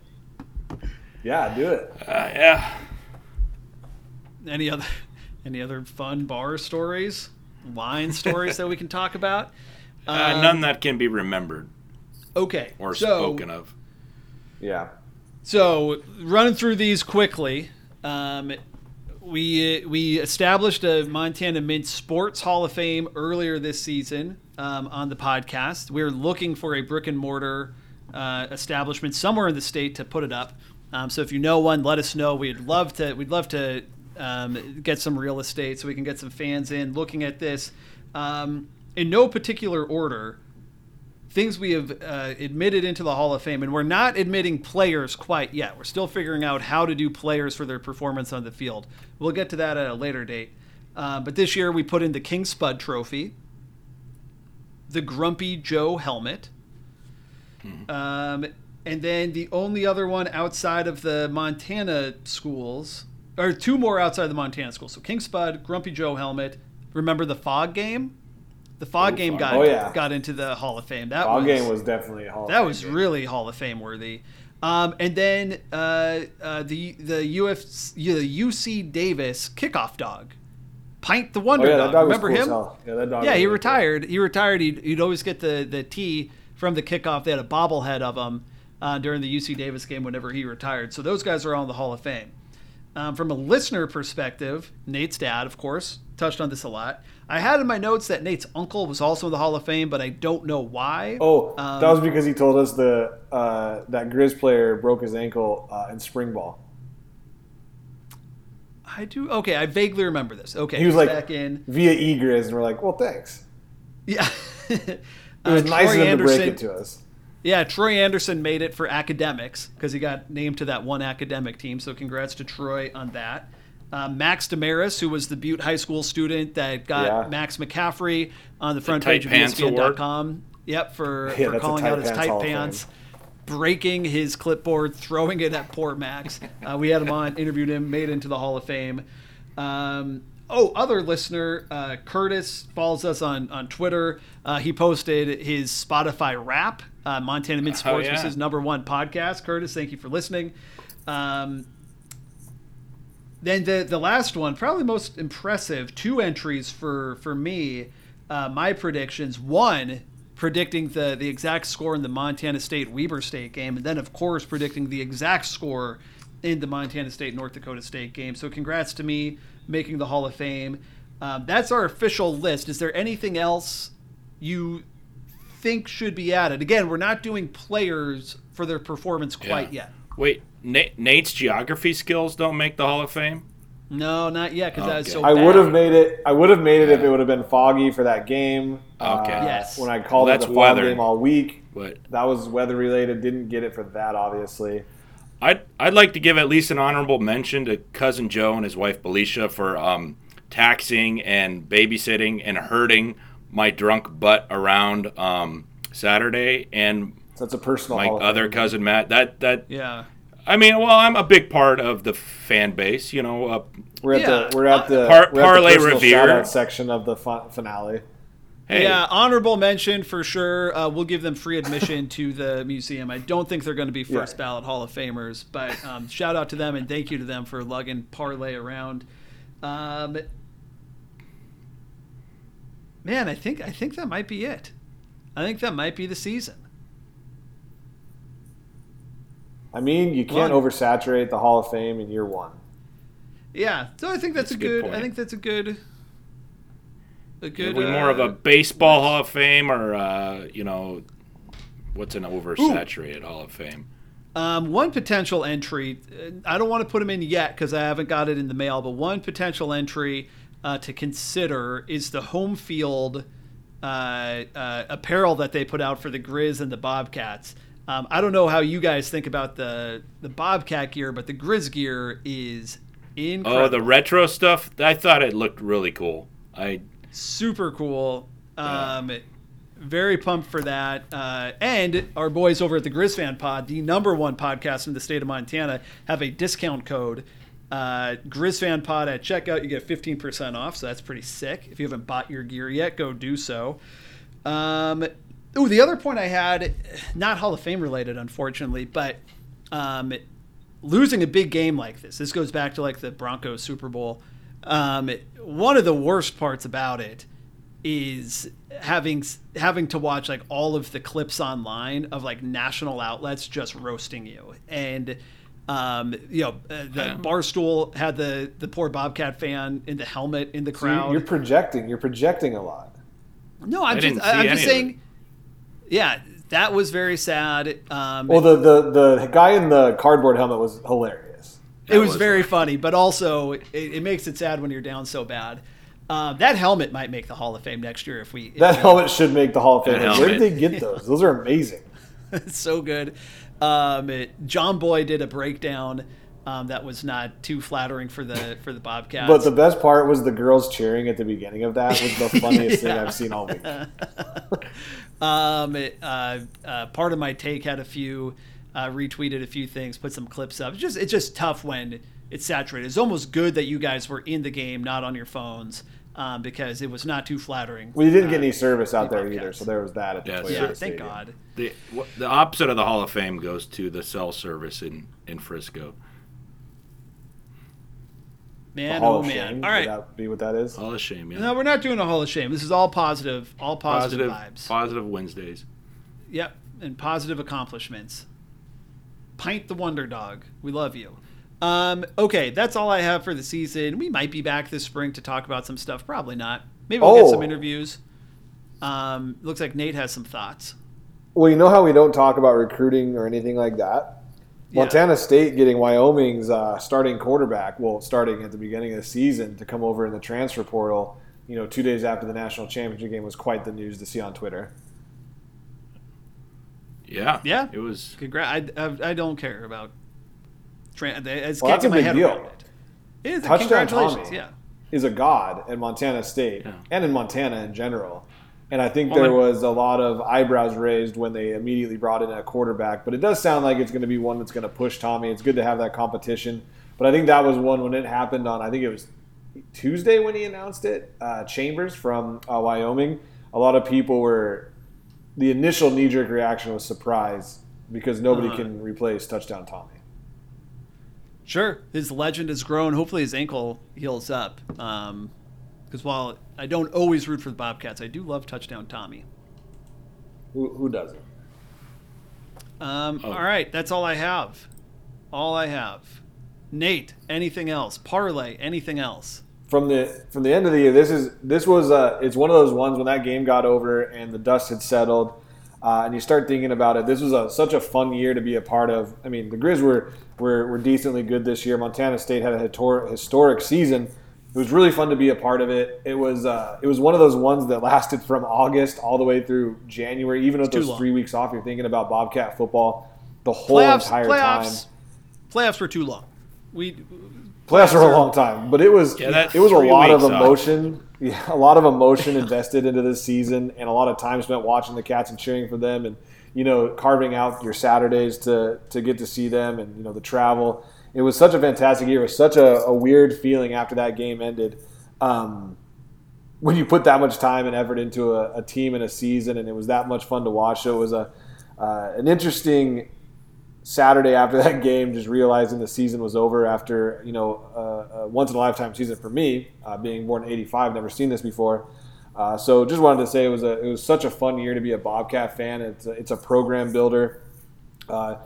it? Yeah, do it. Uh, yeah. Any other any other fun bar stories, line stories that we can talk about? Uh, Um, none that can be remembered Okay. or so, spoken of. Yeah. So running through these quickly, um, we we established a Montana Mint Sports Hall of Fame earlier this season um, on the podcast. We're looking for a brick and mortar uh, establishment somewhere in the state to put it up. Um, so if you know one, let us know. We'd love to. We'd love to um, get some real estate so we can get some fans in looking at this. Um, in no particular order, things we have uh, admitted into the Hall of Fame, and we're not admitting players quite yet. We're still figuring out how to do players for their performance on the field. We'll get to that at a later date. Uh, but this year we put in the King Spud Trophy, the Grumpy Joe helmet, um, and then the only other one outside of the Montana schools, or two more outside the Montana school. So King Spud, Grumpy Joe helmet. Remember the Fog game? The Fog Oh, game Fog. got Oh, yeah. got into the Hall of Fame. That Ball was game was definitely a Hall that Fame was game. really Hall of Fame worthy. Um, and then uh, uh, the the UF, the UC Davis kickoff dog, Pint the Oh Wonder yeah, Dog. dog Remember cool him? hell. Yeah, that dog. Yeah, he really cool. retired. He retired. He'd, he'd always get the the tee from the kickoff. They had a bobblehead of him uh, during the UC Davis game whenever he retired. So those guys are all in the Hall of Fame. Um, from a listener perspective, Nate's dad, of course, touched on this a lot. I had in my notes that Nate's uncle was also in the Hall of Fame, but I don't know why. Oh, Um, that was because he told us the uh, that Grizz player broke his ankle uh, in spring ball. I do. Okay, I vaguely remember this. Okay, He was like back in. via eGriz, and we're like, well, thanks. Yeah. It was Uh, nice of Troy him to break it to us. Yeah, Troy Anderson made it for academics because he got named to that one academic team. So congrats to Troy on that. Uh, Max Damaris, who was the Butte High School student that got Yeah. Max McCaffrey on the front tight page of pants award. ESPN.com. Yep, for, Yeah, for calling out his tight Hall pants, breaking his clipboard, throwing it at poor Max. Uh, we had him on, interviewed him, made into the Hall of Fame. Um, oh, other listener, uh, Curtis follows us on, on Twitter. Uh, he posted his Spotify rap. Uh, Montana Mint Sports Oh, yeah. was number one podcast. Curtis, thank you for listening. Um, then the the last one, probably most impressive, two entries for for me. Uh, my predictions: one, predicting the the exact score in the Montana State Weber State game, and then of course predicting the exact score in the Montana State North Dakota State game. So congrats to me making the Hall of Fame. Um, that's our official list. Is there anything else you think should be added? Again, we're not doing players for their performance quite Yeah. yet. Wait, Nate, Nate's geography skills don't make the Hall of Fame. No, not yet, because that was Okay. so. I would have made it. I would have made it if it would have been foggy for that game. Okay. Uh, Yes. When I called Well, it that's the fog weather. game all week, But that was weather related. Didn't get it for that, obviously. I'd I'd like to give at least an honorable mention to cousin Joe and his wife Felicia for um, taxing and babysitting and herding my drunk butt around um, Saturday, and So that's a personal. my other Fame. cousin Matt. That that Yeah. I mean, well, I'm a big part of the fan base. You know, uh, We're at Yeah. the we're at the, Par- we're at the Parlay Revere. section of the fi- finale. hey, Yeah, honorable mention for sure. Uh, we'll give them free admission to the museum. I don't think they're going to be first Yeah. ballot Hall of Famers, but um, shout out to them and thank you to them for lugging parlay around. Um, man, I think I think that might be it. I think that might be the season. I mean, you can't One. oversaturate the Hall of Fame in year one. Yeah, so I think that's, That's a a good good. I think that's a good. A are good. we more of uh, a baseball Hall of Fame or uh, you know, what's an oversaturated Hall of Fame? Um, one potential entry, uh, I don't want to put them in yet because I haven't got it in the mail, but one potential entry uh, to consider is the home field uh, uh, apparel that they put out for the Grizz and the Bobcats. Um, I don't know how you guys think about the, the Bobcat gear, but the Grizz gear is incredible. Oh, the retro stuff. I thought it looked really cool. I super cool. Um, very pumped for that. Uh, and our boys over at the Grizz Fan Pod, the number one podcast in the state of Montana, have a discount code. Uh, Grizz Fan Pod at checkout, you get 15% off, so that's pretty sick. If you haven't bought your gear yet, go do so. Um, ooh, the other point I had, not Hall of Fame related, unfortunately, but um, losing a big game like this, this goes back to like the Broncos Super Bowl. Um, one of the worst parts about it is having having to watch like all of the clips online of like national outlets just roasting you and um, you know uh, the Yeah. barstool had the the poor bobcat fan in the helmet in the So you're- crowd you're projecting. You're projecting a lot. no i'm I just I- i'm just saying yeah that was very sad um, Well, the, the the guy in the cardboard helmet was hilarious. it was, was very like- funny, but also it, it makes it sad when you're down so bad. Um, that helmet might make the Hall of Fame next year if we. If That we- helmet should make the Hall of Fame. Where did they get those? Those are amazing. it's so good. Um, it- John Boy did a breakdown um, that was not too flattering for the for the Bobcats. But the best part was the girls cheering at the beginning of that was the funniest thing I've seen all week. um, it, uh, uh, Pardon My Take had a few uh, retweeted a few things, put some clips up. It's just it's just tough when it's saturated. It's almost good that you guys were in the game, not on your phones, um, because it was not too flattering. We didn't get Uh, any service out the there either, so there was that at the Yes. Toyota Yeah, thank Stadium. God. the wh- the opposite of the Hall of Fame goes to the cell service in in Frisco. The Man, Hall oh of man! Shame. All Would right, that be what that is? Hall of Shame. Yeah. no, we're not doing a Hall of Shame. This is all positive, all positive, positive vibes. positive Wednesdays. Yep, and positive accomplishments. Pint the Wonder Dog. We love you. Um, okay, that's all I have for the season. We might be back this spring to talk about some stuff. Probably not. Maybe we'll get Oh. some interviews. Um, looks like Nate has some thoughts. Well, you know how we don't talk about recruiting or anything like that? Yeah. Montana State getting Wyoming's uh, starting quarterback, well, starting at the beginning of the season to come over in the transfer portal, you know, two days after the national championship game was quite the news to see on Twitter. Yeah. Yeah. It was. Congra- I, I, I don't care about. Tra- it's Well, that's a my big head deal. around it. Is it? Touchdown Congratulations. Tommy. Yeah. is a god at Montana State Yeah. and in Montana in general. And I think Well, there was a lot of eyebrows raised when they immediately brought in a quarterback. But it does sound like it's going to be one that's going to push Tommy. It's good to have that competition. But I think that was one when it happened on, I think it was Tuesday when he announced it. Uh, Chambers from uh, Wyoming. A lot of people were, the initial knee jerk reaction was surprise because nobody Uh-huh. can replace touchdown Tommy. Sure, his legend has grown. Hopefully, his ankle heals up. Because while I don't always root for the Bobcats, I do love touchdown Tommy. Who, who doesn't? Um, Oh. All right, that's all I have. All I have. Nate, anything else? Parlay, anything else? from the from the end of the year, this is this was uh, it's one of those ones when that game got over and the dust had settled, uh, and you start thinking about it. This was a, such a fun year to be a part of. I mean, the Grizz were were, were decently good this year. Montana State had a histor- historic season. It was really fun to be a part of it. It was uh, it was one of those ones that lasted from August all the way through January. Even with too those long. three weeks off, you're thinking about Bobcat football the whole Playoffs, entire playoffs, time. playoffs were too long. We Playoffs were a long time, but it was Yeah, it was a lot of emotion. off. Yeah, a lot of emotion invested into this season, and a lot of time spent watching the Cats and cheering for them, and you know carving out your Saturdays to to get to see them, and you know the travel. It was such a fantastic year. It was such a, a weird feeling after that game ended. Um, when you put that much time and effort into a, a team and a season, and it was that much fun to watch. So it was a uh, an interesting Saturday after that game, just realizing the season was over after you know uh, a once in a lifetime season for me, uh, being born in '85, never seen this before. Uh, so just wanted to say it was a it was such a fun year to be a Bobcat fan. It's a, it's a program builder. Uh,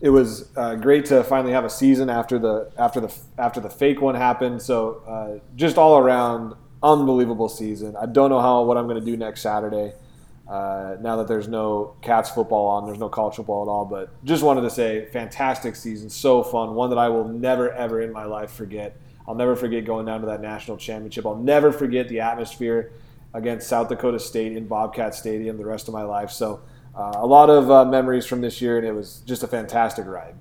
it was uh, great to finally have a season after the after the after the fake one happened. So uh, just all around unbelievable season. I don't know how what I'm going to do next Saturday. Uh, now that there's no Cats football on, there's no college football at all. But just wanted to say, fantastic season, so fun, one that I will never ever in my life forget. I'll never forget going down to that national championship. I'll never forget the atmosphere against South Dakota State in Bobcat Stadium the rest of my life. So uh, a lot of uh, memories from this year, and it was just a fantastic ride.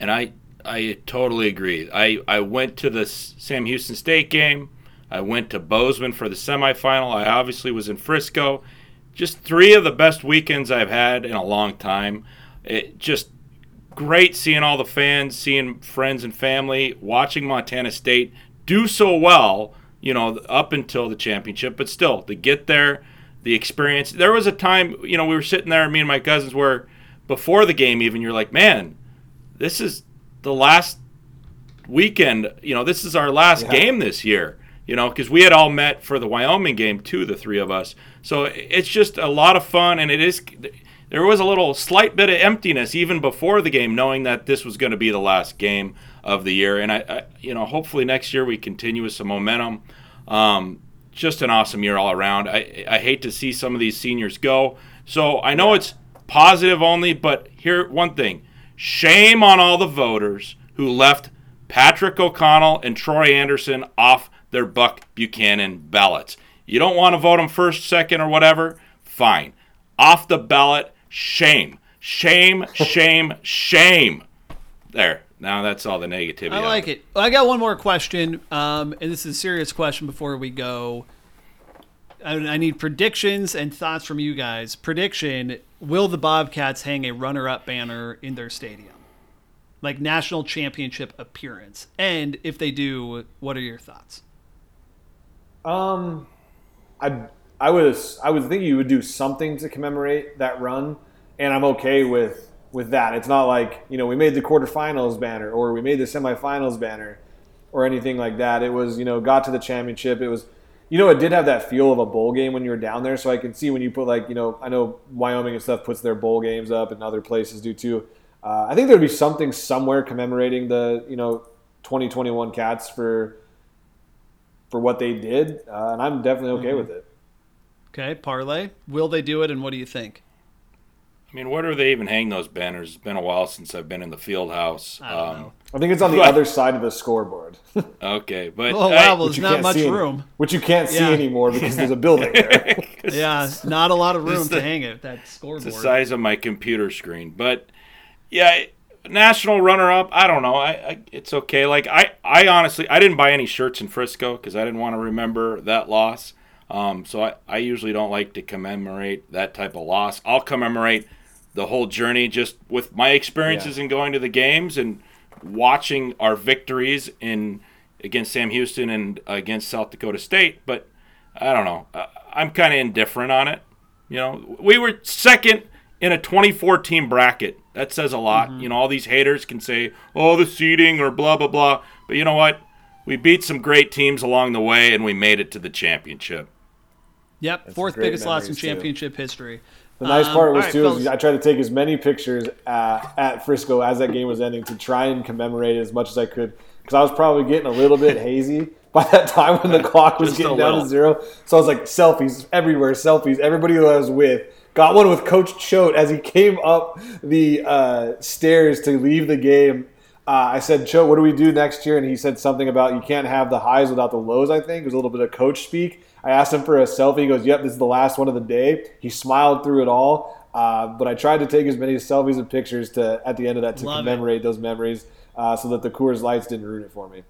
And I I totally agree. I, I went to the Sam Houston State game. I went to Bozeman for the semifinal. I obviously was in Frisco. Just three of the best weekends I've had in a long time. It just great seeing all the fans, seeing friends and family, watching Montana State do so well, you know, up until the championship, but still to get there, the experience. There was a time, you know, we were sitting there, me and my cousins were before the game even, you're like, man, this is the last weekend. You know, this is our last Yeah. game this year. You know, because we had all met for the Wyoming game too, the three of us. So it's just a lot of fun, and it is. There was a little slight bit of emptiness even before the game, knowing that this was going to be the last game of the year. And I, I you know, hopefully next year we continue with some momentum. Um, just an awesome year all around. I, I hate to see some of these seniors go. So I know it's positive only, but here one thing: shame on all the voters who left Patrick O'Connell and Troy Anderson off their Buck Buchanan ballots. You don't want to vote them first, second, or whatever? Fine. Off the ballot. Shame. Shame, shame, shame. There. Now that's all the negativity. I like it. I got one more question, um, and this is a serious question before we go. I, I need predictions and thoughts from you guys. Prediction: Will the Bobcats hang a runner-up banner in their stadium, like national championship appearance? And if they do, what are your thoughts? Um, I I would I would think you would do something to commemorate that run, and I'm okay with with that. It's not like you know we made the quarterfinals banner or we made the semifinals banner or anything like that. It was you know got to the championship. It was you know it did have that feel of a bowl game when you were down there. So I can see when you put like you know I know Wyoming and stuff puts their bowl games up and other places do too. Uh, I think there'd be something somewhere commemorating the you know 2021 Cats for for what they did, uh, and I'm definitely okay with it. Okay, parlay. Will they do it, and what do you think? I mean, where do they even hang those banners? It's been a while since I've been in the field house. I don't Um, know. I think it's on the But- other side of the scoreboard, Okay, but Oh wow, well, which there's not much see any- room. which you can't see Yeah. anymore because there's a building there. Yeah, not a lot of room This to the- hang it. That It's scoreboard. the size of my computer screen. But yeah, national runner-up. I don't know. I, I it's okay. Like I, I honestly, I didn't buy any shirts in Frisco because I didn't want to remember that loss. Um, so I, I usually don't like to commemorate that type of loss. I'll commemorate the whole journey just with my experiences Yeah. in going to the games and watching our victories in against Sam Houston and against South Dakota State. But I don't know. I- I'm kind of indifferent on it. You know, we were second in a 2014 bracket. That says a lot. You know, all these haters can say, "Oh, the seeding" or blah blah blah. But you know what? We beat some great teams along the way, and we made it to the championship. Yep, fourth biggest loss in memories, too. championship history. The nice Um, part was all right, too is. I tried to take as many pictures uh, at Frisco as that game was ending to try and commemorate it as much as I could because I was probably getting a little bit hazy by that time when the clock was Just getting down to zero. So I was like selfies everywhere, selfies. Everybody who I was with got one with Coach Choate as he came up the uh, stairs to leave the game. Uh, I said, Choate, what do we do next year? And he said something about you can't have the highs without the lows. I think it was a little bit of coach speak. I asked him for a selfie. He goes, "Yep, this is the last one of the day." He smiled through it all. Uh, but I tried to take as many selfies and pictures to at the end of that to Love it. commemorate those memories, uh, so that the Coors Lights didn't ruin it for me.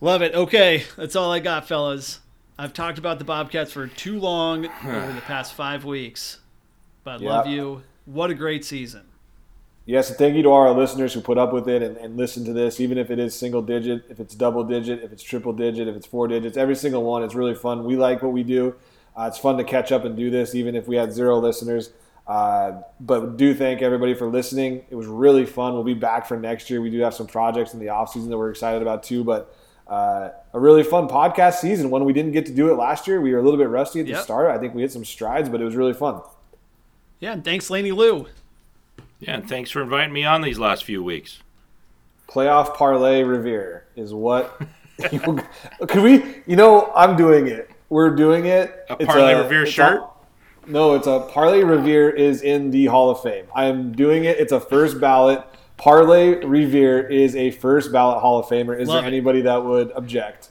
Love it. Okay, that's all I got, fellas. I've talked about the Bobcats for too long over the past five weeks, but Yeah. love you. What a great season. Yes, and thank you to our listeners who put up with it and, and listen to this, even if it is single digit, if it's double digit, if it's triple digit, if it's four digits, every single one. It's really fun. We like what we do. Uh, it's fun to catch up and do this, even if we had zero listeners. Uh, but do thank everybody for listening. It was really fun. We'll be back for next year. We do have some projects in the off season that we're excited about too. But uh, a really fun podcast season. When we didn't get to do it last year, we were a little bit rusty at the Yep. start. I think we hit some strides, but it was really fun. Yeah, and thanks, Laney Lou. Yeah, and thanks for inviting me on these last few weeks. playoff parlay Revere is what. Could we? You know, I'm doing it. We're doing it. A It's Parlay Revere shirt? a- no, it's a Parlay Revere is in the Hall of Fame. I am doing it. It's a first ballot. Parlay Revere is a first ballot Hall of Famer. Is Love there it. anybody that would object?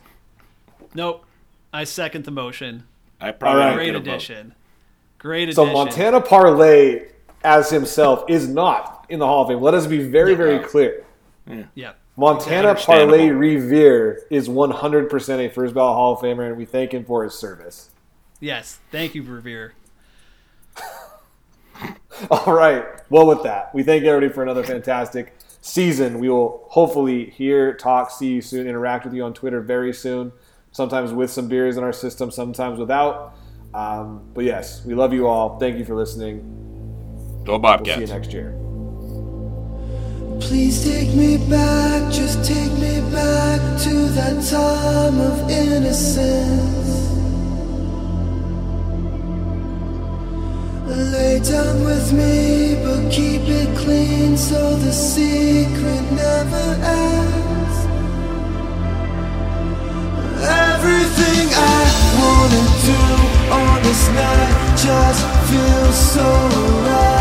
Nope. I second the motion. I probably All right. don't Great get a vote. addition. So. Montana Parlay as himself is not in the Hall of Fame. Let us be very, very clear. Yep. Montana Understandable. Parlay Revere is 100% a first ballot Hall of Famer, and we thank him for his service. Yes. Thank you, Revere. All right. Well, with that, we thank everybody for another fantastic season. We will hopefully hear, talk, see you soon, interact with you on Twitter very soon. Sometimes with some beers in our system, sometimes without. Um, but yes, we love you all. Thank you for listening. Go We'll see you next year. Please take me back, just take me back to that time of innocence. Lay down with me, but keep it clean so the secret never ends. Everything I wanna do on this night just feels so